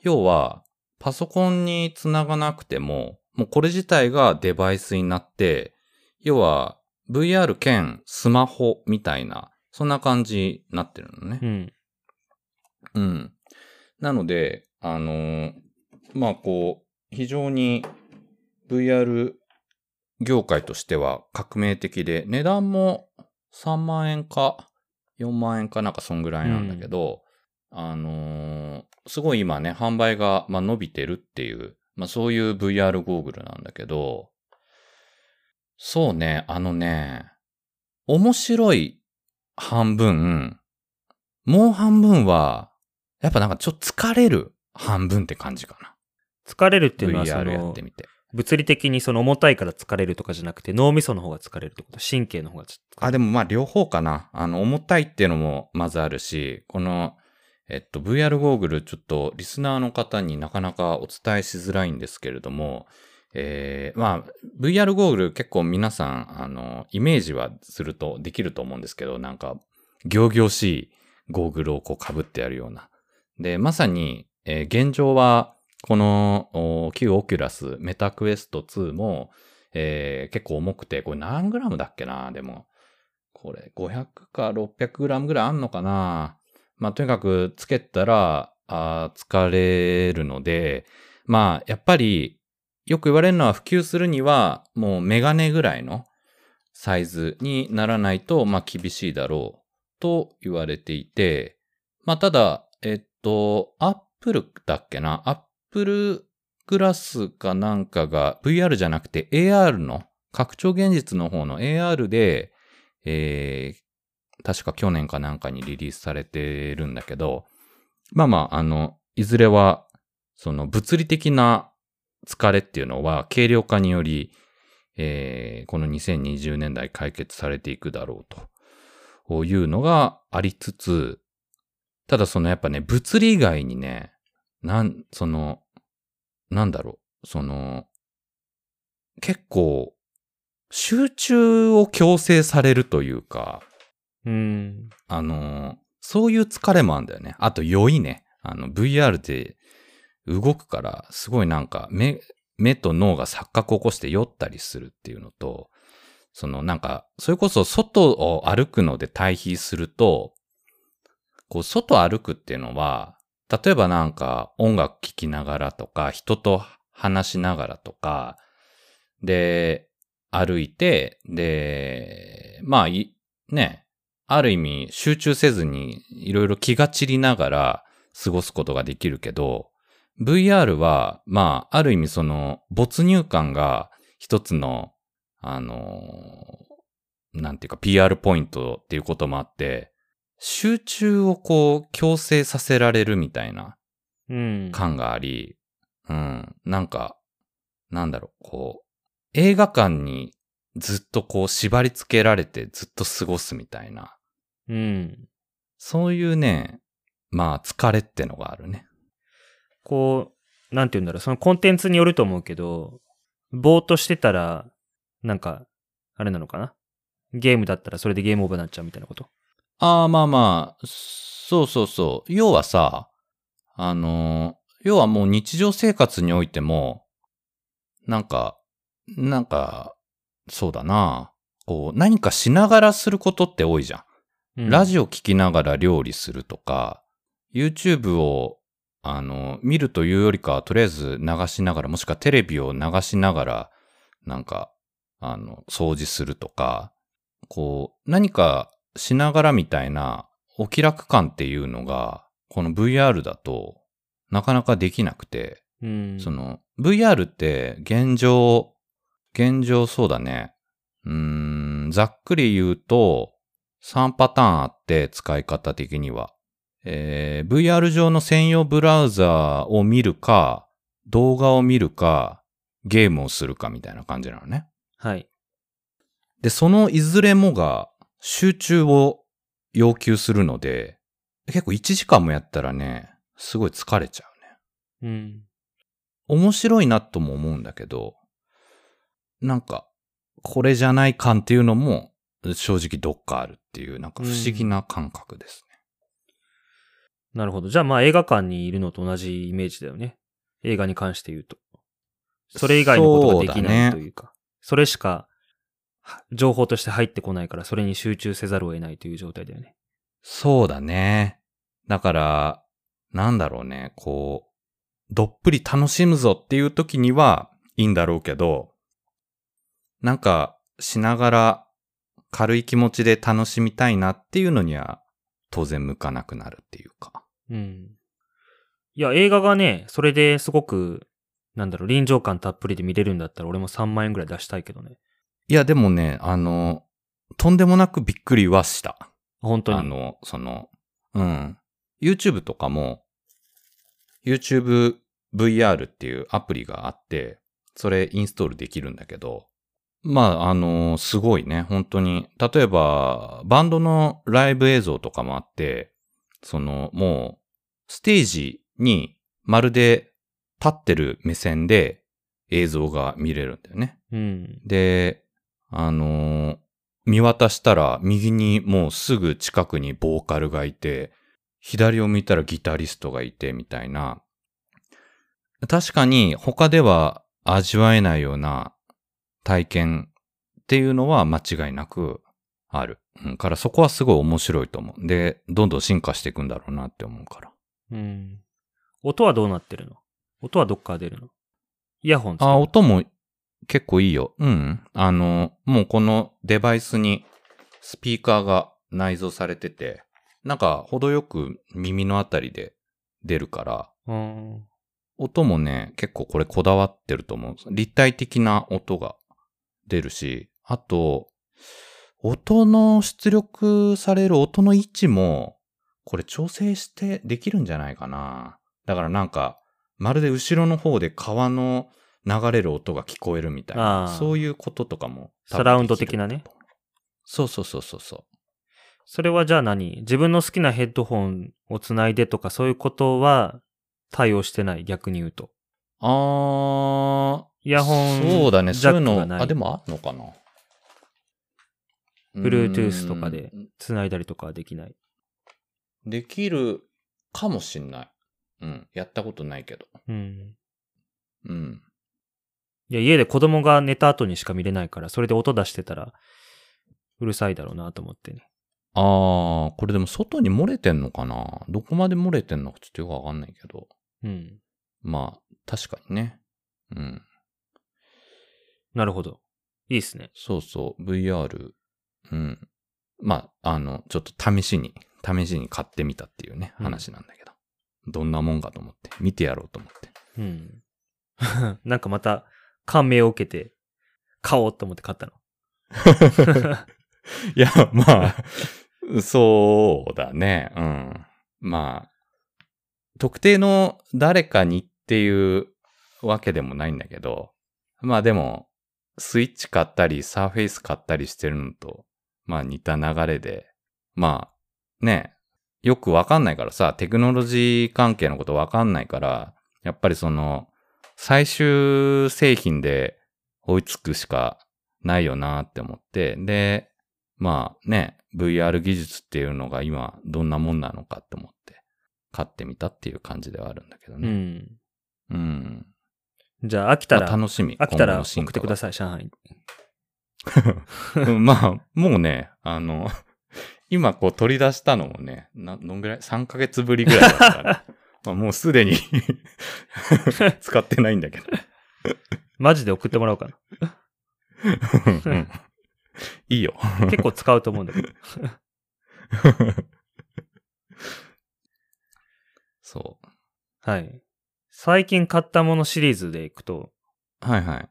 要は、パソコンにつながなくても、もうこれ自体がデバイスになって、要は VR 兼スマホみたいな、そんな感じになってるのねう。ん。うん。なので、あのーまあこう、非常に VR 業界としては革命的で、値段も3万円か4万円かなんかそんぐらいなんだけど、あのーすごい今ね、販売が、まあ、伸びてるっていう、まあそういう VR ゴーグルなんだけど、そうね、あのね、面白い半分、もう半分は、やっぱなんかちょっと疲れる半分って感じかな。疲れるっていうのはそ VR やっのて、みて。物理的にその重たいから疲れるとかじゃなくて脳みその方が疲れるってこと神経の方が疲れる。あ、でもまあ両方かな。あの、重たいっていうのもまずあるし、この、えっと、VR ゴーグルちょっとリスナーの方になかなかお伝えしづらいんですけれども、えー、まあ、VR ゴーグル結構皆さん、あの、イメージはするとできると思うんですけど、なんか、仰々しいゴーグルをこう被ってやるような。で、まさに、えー現状は、この、旧 Oculus Meta Quest 2も、えー結構重くて、これ何グラムだっけなでも、これ500か600グラムぐらいあんのかな。まあ、とにかくつけたら、あ疲れるので、まあ、やっぱり、よく言われるのは普及するには、もうメガネぐらいのサイズにならないと、まあ、厳しいだろうと言われていて、まあ、ただ、と、アップルだっけな？アップルグラスかなんかが VR じゃなくて AR の拡張現実の方の AR で、えー確か去年かなんかにリリースされてるんだけど、まあまあ、あの、いずれは、その物理的な疲れっていうのは軽量化により、えーこの2020年代解決されていくだろうというのがありつつ、ただそのやっぱね、物理以外にね、なん、その、なんだろう、その、結構、集中を強制されるというか、うん。あの、そういう疲れもあるんだよね。あと酔いね。あの、VR で動くから、すごいなんか、目、目と脳が錯覚を起こして酔ったりするっていうのと、そのなんか、それこそ外を歩くので対比すると、こう、外歩くっていうのは、例えばなんか音楽聴きながらとか、人と話しながらとか、で、歩いて、で、まあ、いね、ある意味集中せずにいろいろ気が散りながら過ごすことができるけど、VR は、まあ、ある意味その没入感が一つの、あのなんていうか PR ポイントっていうこともあって、集中をこう強制させられるみたいなうん。感があり、うん、なんか、なんだろう、こう、映画館にずっとこう縛り付けられてずっと過ごすみたいな、うん。そういうね、まあ疲れってのがあるね。こう、なんて言うんだろう、そのコンテンツによると思うけど、ぼーっとしてたら、なんか、あれなのかな？ゲームだったらそれでゲームオーバーになっちゃうみたいなこと？ああ、まあまあ、そうそうそう。要はさ、あの、要はもう日常生活においても、なんか、なんか、そうだな。こう、何かしながらすることって多いじゃん。うんラジオ聞きながら料理するとか、YouTube を、あの、見るというよりかは、とりあえず流しながら、もしくはテレビを流しながら、なんか、あの、掃除するとか、こう、何かしながらみたいな、お気楽感っていうのが、この VR だと、なかなかできなくて、うん。その、VR って現状、現状そうだね。うーん、ざっくり言うと、3パターンあって、使い方的には。えー VR 上の専用ブラウザを見るか、動画を見るか、ゲームをするかみたいな感じなのね。はい。で、そのいずれもが集中を要求するので、結構1時間もやったらね、すごい疲れちゃうね。うん。面白いなとも思うんだけど、なんか、これじゃない感っていうのも正直どっかあるっていう、なんか不思議な感覚ですね。なるほど。じゃあまあ映画館にいるのと同じイメージだよね。映画に関して言うと。それ以外のことができないというか。それしかは情報として入ってこないから、それに集中せざるを得ないという状態だよね。そうだね。だから、なんだろうね、こう、どっぷり楽しむぞっていう時にはいいんだろうけど、なんかしながら軽い気持ちで楽しみたいなっていうのには当然向かなくなるっていうか。うん。いや、映画がね、それですごく、なんだろう、臨場感たっぷりで見れるんだったら俺も3万円ぐらい出したいけどね。いや、でもね、あの、とんでもなくびっくりはした。本当に。あの、その、うん。YouTube とかも、YouTube VR っていうアプリがあって、それインストールできるんだけど、まあ、あの、すごいね、本当に。例えば、バンドのライブ映像とかもあって、その、もう、ステージにまるで立ってる目線で映像が見れるんだよね。うん。で、あのー見渡したら右にもうすぐ近くにボーカルがいて、左を見たらギタリストがいてみたいな。確かに他では味わえないような体験っていうのは間違いなくある。うん、からそこはすごい面白いと思う。で、どんどん進化していくんだろうなって思うから。うん。音はどうなってるの？音はどっから出るの？イヤホンあ、音も結構いいよ。うん。あの、もうこのデバイスにスピーカーが内蔵されてて、なんか程よく耳のあたりで出るから、うん。音もね、結構これこだわってると思う。立体的な音が出るし、あと、音の出力される音の位置も、これ調整してできるんじゃないかな。だからなんか、まるで後ろの方で川の流れる音が聞こえるみたいあな、ーそういうこととかも。サラウンド的なね。そうそうそうそうそう。それはじゃあ何？自分の好きなヘッドホンをつないでとかそういうことは対応してない？逆に言うと。あー、イヤホンそうだね、ジそういうの、あ、でもあんのかな？Bluetooth とかでうんつないだりとかはできない？できるかもしんない。うん。やったことないけど。うん。うん。いや、家で子供が寝た後にしか見れないから、それで音出してたら、うるさいだろうなと思ってね。あー、これでも外に漏れてんのかな？どこまで漏れてんのかちょっとよくわかんないけど。うん。まあ、確かにね。うん。なるほど。いいっすね。そうそう、VR。うん。まあ、あの、ちょっと試しに、試しに買ってみたっていうね、うん話なんだけど。どんなもんかと思って、見てやろうと思って。うん。なんかまた、感銘を受けて、買おうと思って買ったの。いや、まあ、そうだね。うん。まあ、特定の誰かにっていうわけでもないんだけど、まあでも、スイッチ買ったり、サーフェイス買ったりしてるのと、まあ似た流れで、まあ、ね、よくわかんないからさ、テクノロジー関係のことわかんないから、やっぱりその、最終製品で追いつくしかないよなって思って、で、まあね、VR 技術っていうのが今どんなもんなのかって思って買ってみたっていう感じではあるんだけどうね。ん。うん。じゃあ飽きたら、まあ楽しみ。飽きたら送ってください、上海 まあ、もうね、あの、今こう取り出したのもね、な、どんぐらい ?3 ヶ月ぶりぐらいだったから、ね まあ、もうすでに 使ってないんだけど。マジで送ってもらおうかうんいいよ。な。結構使うと思うんだけど。そはい。最近買ったものシリーズでいくと、う。はいはい。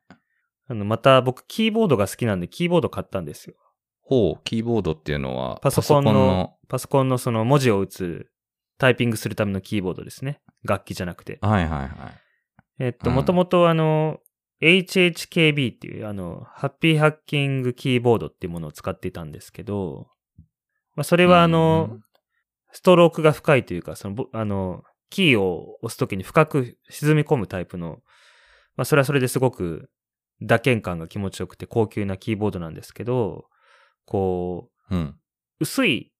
あの、また僕キーボードが好きなんでキーボード買ったんですよ。ほう、キーボードっていうのは、パソコンの、パソコンのその文字を打つ、タイピングするためのキーボードですね。楽器じゃなくて。はいはいはい。えっと、うんもともとあの、HHKB っていう、あの、ハッピーハッキングキーボードっていうものを使っていたんですけど、まあ、それはあの、うんストロークが深いというか、そのぼ、あの、キーを押すときに深く沈み込むタイプの、まあ、それはそれですごく打鍵感が気持ちよくて高級なキーボードなんですけど、こう、うん。薄い、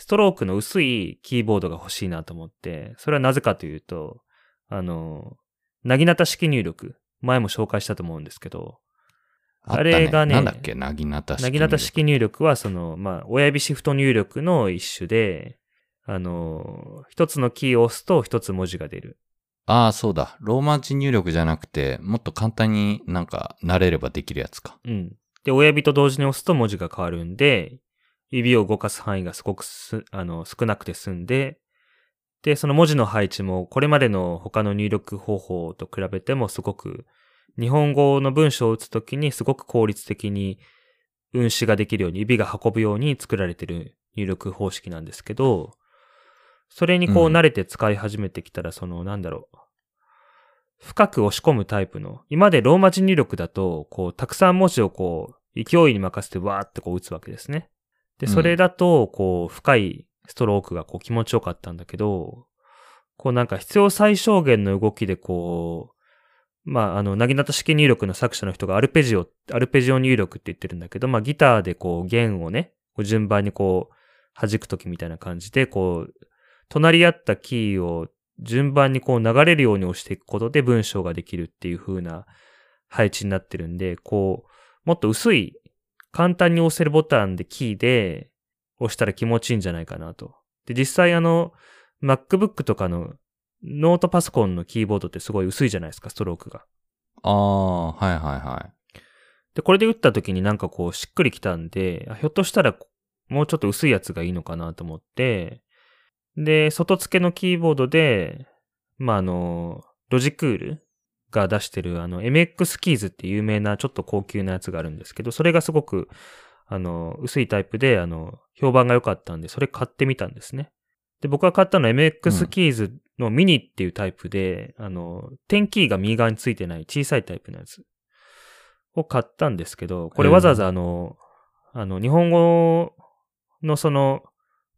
ストロークの薄いキーボードが欲しいなと思って、それはなぜかというと、あの、なぎなた式入力、前も紹介したと思うんですけど、あったあれがねなんだっけ？なぎなた式。なぎなた式入力は、その、まあ、親指シフト入力の一種で、あの、一つのキーを押すと一つ文字が出る。ああ、そうだ。ローマ字入力じゃなくて、もっと簡単になんか慣れればできるやつか。うん。で、親指と同時に押すと文字が変わるんで、指を動かす範囲がすごくす、あの、少なくて済んで、で、その文字の配置も、これまでの他の入力方法と比べてもすごく、日本語の文章を打つときにすごく効率的に運指ができるように、指が運ぶように作られてる入力方式なんですけど、それにこううん慣れて使い始めてきたら、その、なんだろう。深く押し込むタイプの、今までローマ字入力だと、こう、たくさん文字をこう、勢いに任せてわーってこう打つわけですね。で、うんそれだと、こう、深いストロークがこう気持ちよかったんだけど、こうなんか必要最小限の動きでこう、まあ、あの、なぎなた式入力の作者の人がアルペジオ、アルペジオ入力って言ってるんだけど、まあ、ギターでこう、弦をね、こう順番にこう、弾くときみたいな感じで、こう、隣り合ったキーを順番にこう流れるように押していくことで文章ができるっていう風な配置になってるんで、こう、もっと薄い、簡単に押せるボタンでキーで押したら気持ちいいんじゃないかなと。で、実際あの、MacBook とかのノートパソコンのキーボードってすごい薄いじゃないですか、ストロークが。ああ、はいはいはい。で、これで打った時になんかこうしっくりきたんで、あひょっとしたらもうちょっと薄いやつがいいのかなと思って、で、外付けのキーボードで、まあ、あの、ロジクールが出してるあの MX キーズって有名なちょっと高級なやつがあるんですけど、それがすごく、あの、薄いタイプで、あの、評判が良かったんで、それ買ってみたんですね。で、僕が買ったのは MX キーズのミニっていうタイプで、あの、テンキーが右側についてない小さいタイプのやつを買ったんですけど、これわざわざあの、あの、日本語のその、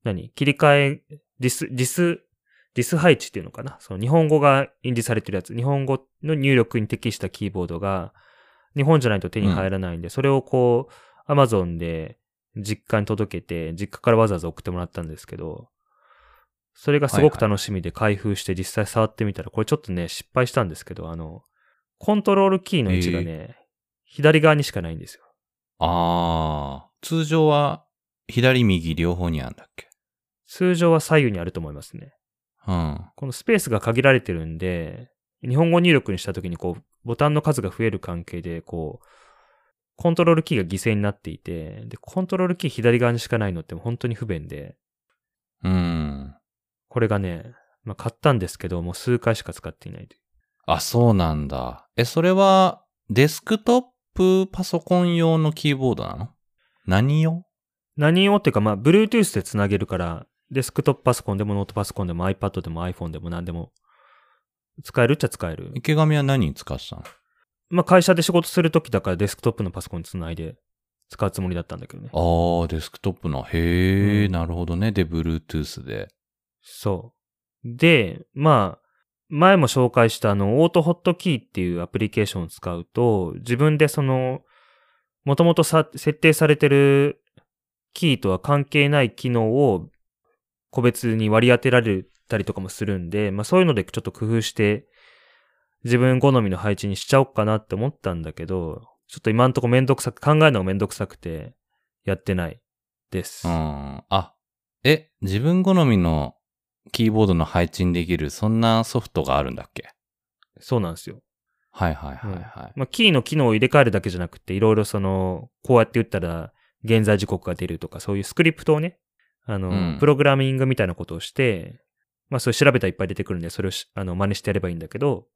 何切り替え、ディス、ディス、ディス配置っていうのかな？その日本語が印字されてるやつ、日本語の入力に適したキーボードが、日本じゃないと手に入らないんで、それをこう、アマゾンで実家に届けて、実家からわざわざ送ってもらったんですけど、それがすごく楽しみで開封して実際触ってみたら、これちょっとね、失敗したんですけど、あの、コントロールキーの位置がね、左側にしかないんですよ。ああ、通常は左右両方にあるんだっけ？通常は左右にあると思いますね。うん。このスペースが限られてるんで、日本語入力にした時にこう、ボタンの数が増える関係で、こう、コントロールキーが犠牲になっていて、で、コントロールキー左側にしかないのって本当に不便で、うん。これがね、まあ、買ったんですけど、もう数回しか使っていないという。あ、そうなんだ。え、それはデスクトップパソコン用のキーボードなの？何用？何をっていうか、まあ、Bluetooth でつなげるから、デスクトップパソコンでもノートパソコンでも iPad でも iPhone でも何でも使えるっちゃ使える。池上は何に使ってたの？まあ、会社で仕事するときだからデスクトップのパソコンにつないで使うつもりだったんだけどね。ああ、デスクトップの。へえ、うんなるほどね。で、Bluetooth で。そう。で、まあ、前も紹介したあの、オートホットキーっていうアプリケーションを使うと、自分でその、もともとさ設定されてるキーとは関係ない機能を個別に割り当てられたりとかもするんで、まあそういうのでちょっと工夫して自分好みの配置にしちゃおうかなって思ったんだけど、ちょっと今んとこめんどくさく、考えるのがめんどくさくて、やってないです。うん。あ、え、自分好みのキーボードの配置にできる、そんなソフトがあるんだっけ？そうなんですよ。はいはいはいはい。まあ、キーの機能を入れ替えるだけじゃなくて、いろいろその、こうやって打ったら、現在時刻が出るとか、そういうスクリプトをね、あの、うんプログラミングみたいなことをして、まあ、それ調べたらいっぱい出てくるんで、それをしあの真似してやればいいんだけど、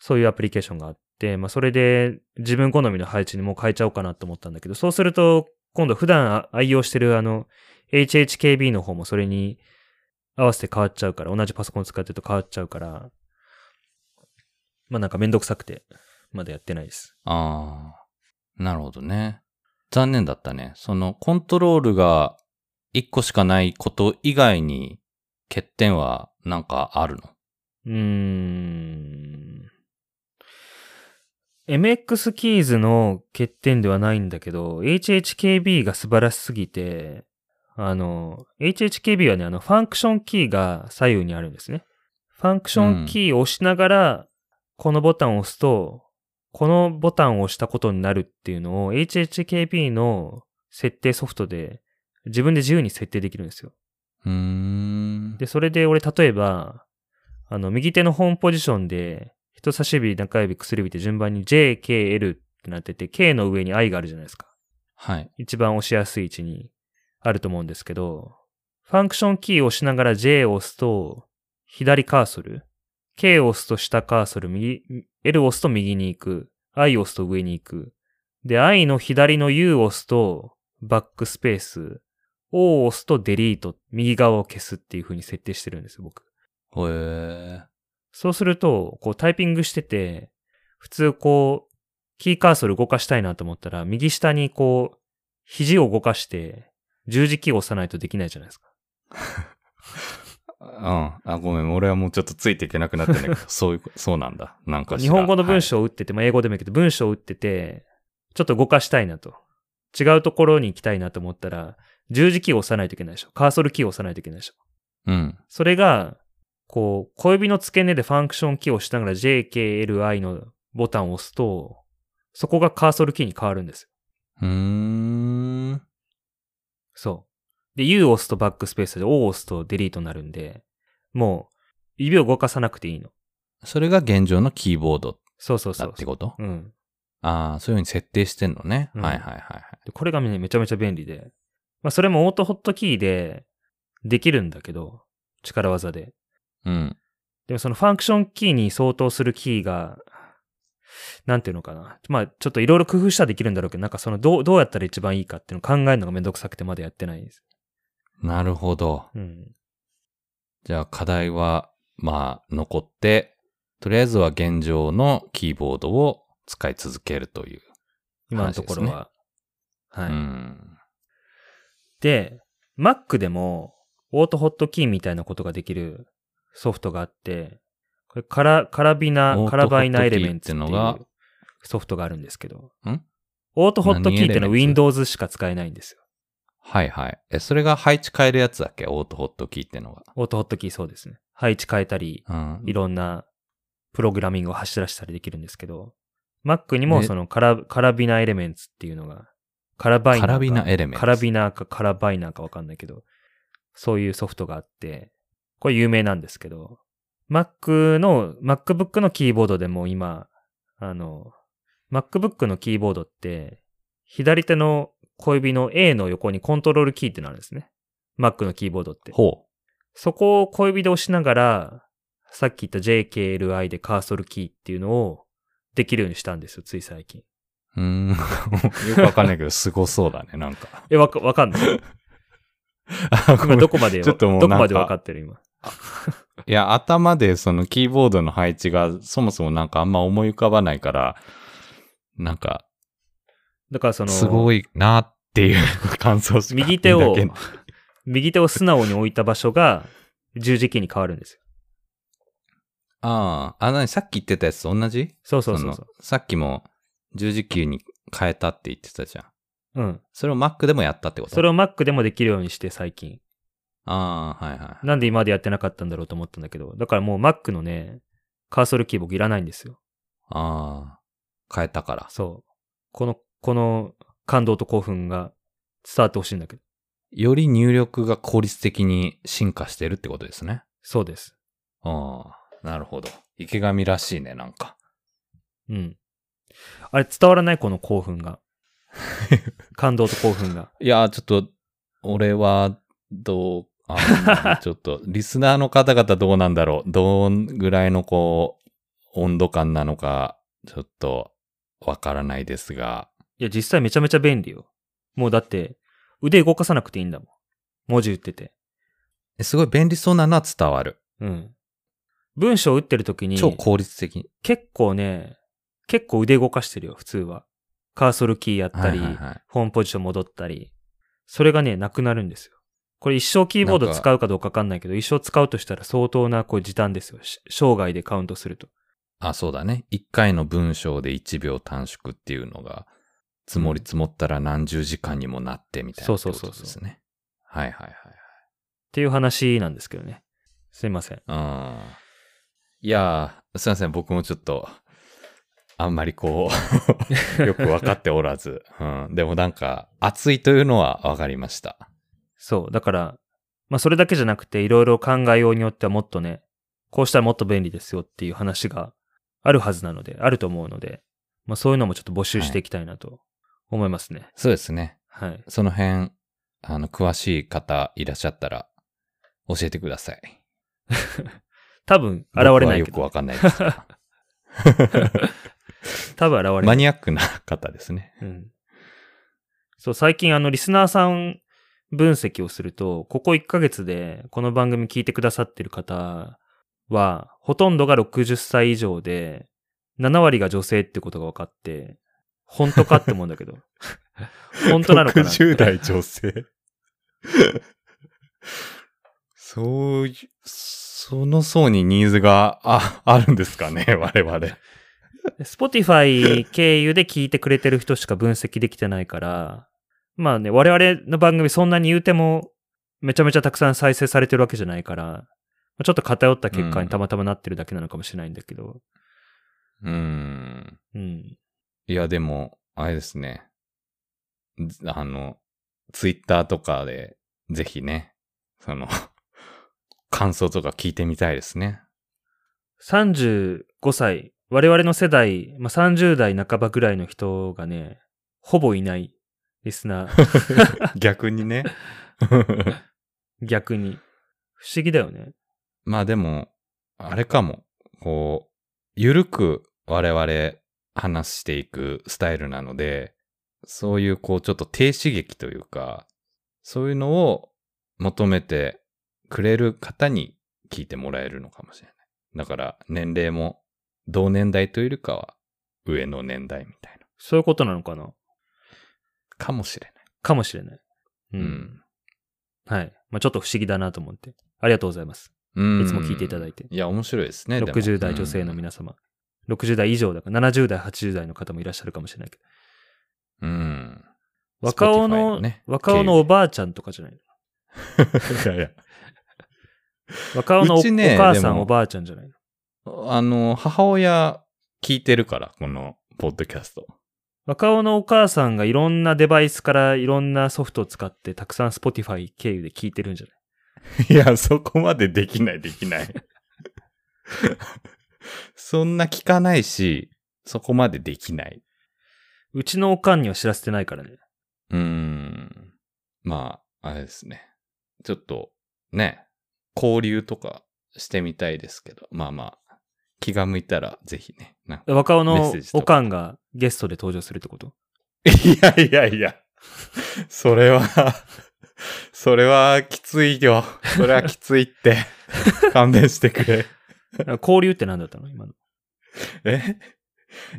そういうアプリケーションがあって、まあ、それで自分好みの配置にもう変えちゃおうかなと思ったんだけど、そうすると、今度普段愛用してるあの、HHKB の方もそれに合わせて変わっちゃうから、同じパソコン使ってると変わっちゃうから、まあなんかめんどくさくて、まだやってないです。ああ、なるほどね。残念だったね。そのコントロールが一個しかないこと以外に欠点はなんかあるの？うーん。MX キーズの欠点ではないんだけど、HHKB が素晴らしすぎて、あの、HHKB はね、あの、ファンクションキーが左右にあるんですね。ファンクションキーを押しながら、このボタンを押すと、このボタンを押したことになるっていうのを HHKB の設定ソフトで自分で自由に設定できるんですよ。うーん。で、それで俺例えば、あの、右手のホームポジションで、人差し指、中指、薬指って順番に J、K、L ってなってて、K の上に I があるじゃないですか。はい。一番押しやすい位置にあると思うんですけど、ファンクションキーを押しながら J を押すと、左カーソル、K を押すと下カーソル、右、L を押すと右に行く、I を押すと上に行く。で、I の左の U を押すと、バックスペース、を押すとデリート、右側を消すっていう風に設定してるんですよ、僕。ほえー。そうすると、こうタイピングしてて、普通こう、キーカーソル動かしたいなと思ったら、右下にこう、肘を動かして、十字キーを押さないとできないじゃないですか。うん。あ、ごめん。俺はもうちょっとついていけなくなってんだけど、そういう、そうなんだ。なんか日本語の文はい章を打ってて、まあ英語でもいいけど、文章を打ってて、ちょっと動かしたいなと。違うところに行きたいなと思ったら、十字キーを押さないといけないでしょ。カーソルキーを押さないといけないでしょ。うん。それが、こう、小指の付け根でファンクションキーを押しながら JKLI のボタンを押すと、そこがカーソルキーに変わるんですよ。うーん。そう。で、U を押すとバックスペースで O を押すとデリートになるんで、もう、指を動かさなくていいの。それが現状のキーボードそうそうそうだってこと？うん。ああ、そういうふうに設定してんのね。うんはいはいはいはい。でこれがね、めちゃめちゃ便利で。まあ、それもオートホットキーでできるんだけど、力技で。うん。でもそのファンクションキーに相当するキーが、なんていうのかな。まあ、ちょっといろいろ工夫したらできるんだろうけど、なんかそのどう、どうやったら一番いいかっていうのを考えるのがめんどくさくてまだやってないです。なるほど。うん。じゃあ課題は、まあ、残って、とりあえずは現状のキーボードを使い続けるという。今のところは。はい。うん。で、Mac でも、 AutoHotkey みたいなことができるソフトがあって、これカラ、カラビナ Karabiner-Elements っていうソフトがあるんですけど、ん？ AutoHotkey っていうのは Windows しか使えないんですよ。はいはい。え、それが配置変えるやつだっけ？ AutoHotkey ってのが。 AutoHotkey そうですね。配置変えたり、うん。いろんなプログラミングを走らせたりできるんですけど、Mac にもねそのカラ Karabiner-Elements っていうのが、カラバイナーか。カラビナエレメンツカラビナーかカラバイナーかわかんないけど、そういうソフトがあって、これ有名なんですけど、Mac の、MacBook のキーボードでも今、あの、MacBook のキーボードって、左手の小指の A の横にコントロールキーってのあるんですね。Mac のキーボードって。ほそこを小指で押しながら、さっき言った JKLI でカーソルキーっていうのをできるようにしたんですよ、つい最近。う。ん。よくわかんないけど、すごそうだね、なんか。え、わか、わかんない？今どこまで、ちょっともうどこまでわかってる今？いや、頭でそのキーボードの配置がそもそもなんかあんま思い浮かばないから、なんか、だからその、すごいなっていう感想しか右手を右手を素直に置いた場所が十字キーに変わるんですよ。ああ、あ、なにさっき言ってたやつと同じ？そうそうそうそのさっきも十字キーに変えたって言ってたじゃん。うん。それを Mac でもやったってこと？それを Mac でもできるようにして最近。ああ、はいはい。なんで今までやってなかったんだろうと思ったんだけど、だからもう Mac のね、カーソルキー僕いらないんですよ。ああ、変えたから。そう。この、この感動と興奮が伝わってほしいんだけど。より入力が効率的に進化してるってことですね。そうです。ああ、なるほど。池上らしいね、なんか。うん。あれ伝わらない？この興奮が。感動と興奮が。いや、ちょっと、俺は、どう、あちょっと、リスナーの方々どうなんだろう。どんぐらいのこう、温度感なのか、ちょっと、わからないですが。いや、実際めちゃめちゃ便利よ。もうだって、腕動かさなくていいんだもん。文字打ってて。えすごい便利そうなのは伝わる。うん。文章打ってる時に、超効率的。結構ね、結構腕動かしてるよ、普通は。カーソルキーやったり、はいはいはいホームポジション戻ったり。それがね、なくなるんですよ。これ一生キーボード使うかどうかわかんないけど、一生使うとしたら相当なこう時短ですよ。し生涯でカウントすると。あ、そうだね。一回の文章で1秒短縮っていうのが、積もり積もったら何十時間にもなってみたいなそうそうそうそう。はいはいはい。っていう話なんですけどね。すいません。うん。いやー、すいません。僕もちょっと、あんまりこう、よくわかっておらず。うん。でもなんか、熱いというのはわかりました。そう。だから、まあそれだけじゃなくて、いろいろ考えようによってはもっとね、こうしたらもっと便利ですよっていう話があるはずなので、あると思うので、まあそういうのもちょっと募集していきたいなと思いますね。そうですね。はい。その辺、あの、詳しい方いらっしゃったら、教えてください。多分、現れないけど。よくわかんないですが。多分現れない。マニアックな方ですね。うん。そう、最近あの、リスナーさん分析をすると、ここ1ヶ月でこの番組聞いてくださってる方は、ほとんどが60歳以上で、7割が女性ってことが分かって、本当かって思うんだけど。本当なのかな60代女性。そういう、その層にニーズが、あ、あるんですかね、我々。Spotify 経由で聞いてくれてる人しか分析できてないから、まあね、我々の番組そんなに言うても、めちゃめちゃたくさん再生されてるわけじゃないから、まあちょっと偏った結果にたまたまなってるだけなのかもしれないんだけど、うーん。うん。いや、でも、あれですね。ずあの、ツイッターとかで、ぜひね、その、感想とか聞いてみたいですね。35歳、我々の世代、まあ、30代半ばぐらいの人がね、ほぼいないリスナー、逆にね。逆に。不思議だよね。まあでも、あれかも。こう、ゆるく我々話していくスタイルなので、そういうこうちょっと低刺激というか、そういうのを求めてくれる方に聞いてもらえるのかもしれない。だから年齢も同年代というよりかは上の年代みたいな。そういうことなのかな？かもしれない。かもしれない。う。うんん。はい。まあ、ちょっと不思議だなと思って。ありがとうございます。うんいつも聞いていただいていや、面白いですね。でも60代女性の皆様。60代以上だから、70代、80代の方もいらっしゃるかもしれないけど。うん。うん。若尾の、ね若尾のおばあちゃんとかじゃないの？いやいや。若尾のお,、ねお母さんおばあちゃんじゃないの？あの、母親聞いてるから、このポッドキャスト。若尾のお母さんがいろんなデバイスからいろんなソフトを使ってたくさん Spotify 経由で聞いてるんじゃない？いや、そこまでできない、できない。そんな聞かないし、そこまでできない。うちのおかんには知らせてないからね。うーん。まあ、あれですね。ちょっと、ね、交流とかしてみたいですけど、まあまあ、気が向いたらぜひね。なんか若尾のメッセージとかおかんがゲストで登場するってこと？いやいやいや。それは、それはきついよ。それはきついって。勘弁してくれ。交流って何だったの？今の。え？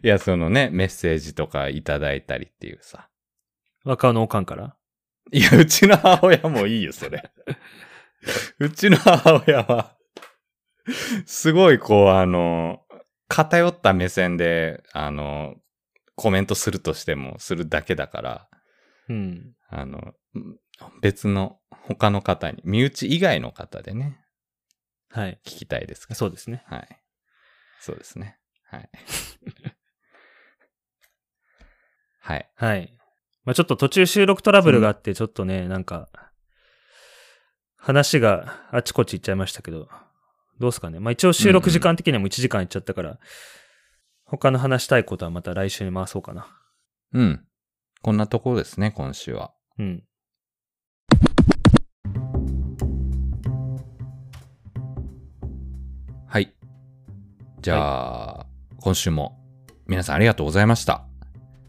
いや、そのね、メッセージとかいただいたりっていうさ。若尾のおかんから？いや、うちの母親もいいよ、それ。うちの母親は、すごいこう、あの、偏った目線で、あの、コメントするとしても、するだけだから、うん。あの、うん別の他の方に、身内以外の方でね、はい。聞きたいですか？そうですね。はい。そうですね。はい。はい。はい。まあちょっと途中収録トラブルがあって、ちょっとね、なんか、話があちこち行っちゃいましたけど、どうすかね。まあ一応収録時間的にはもう1時間いっちゃったから、他の話したいことはまた来週に回そうかな。うん。こんなところですね、今週は。うん。はい。じゃあ、今週も皆さんありがとうございました。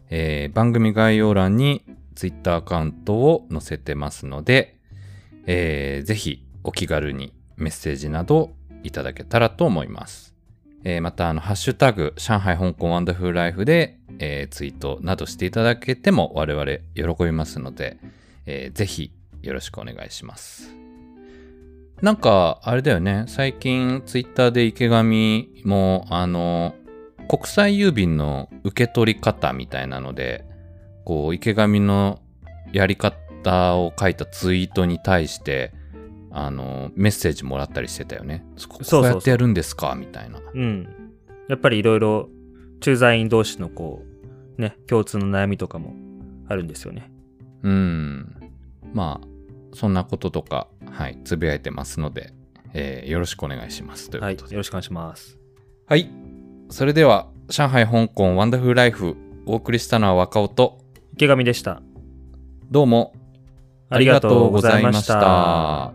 えー番組概要欄に Twitter アカウントを載せてますので、えーぜひお気軽にメッセージなどいただけたらと思います。えーまた、あの、ハッシュタグ、上海香港ワンダフルライフで、えーツイートなどしていただけても我々喜びますので、えーぜひよろしくお願いします。なんか、あれだよね。最近、ツイッターで池上も、あの、国際郵便の受け取り方みたいなので、こう、池上のやり方を書いたツイートに対して、あの、メッセージもらったりしてたよね。こそうやってやるんですか？みたいな。うん。やっぱりいろいろ駐在員同士のこう、ね、共通の悩みとかもあるんですよね。うん。まあ、そんなこととか、はい、つぶやいてますので、えーよろしくお願いします。というはい。よことで。ろしくお願いします。はい。それでは、上海、香港、ワンダフルライフ、お送りしたのは若尾と、池上でした。どうもありがとうございました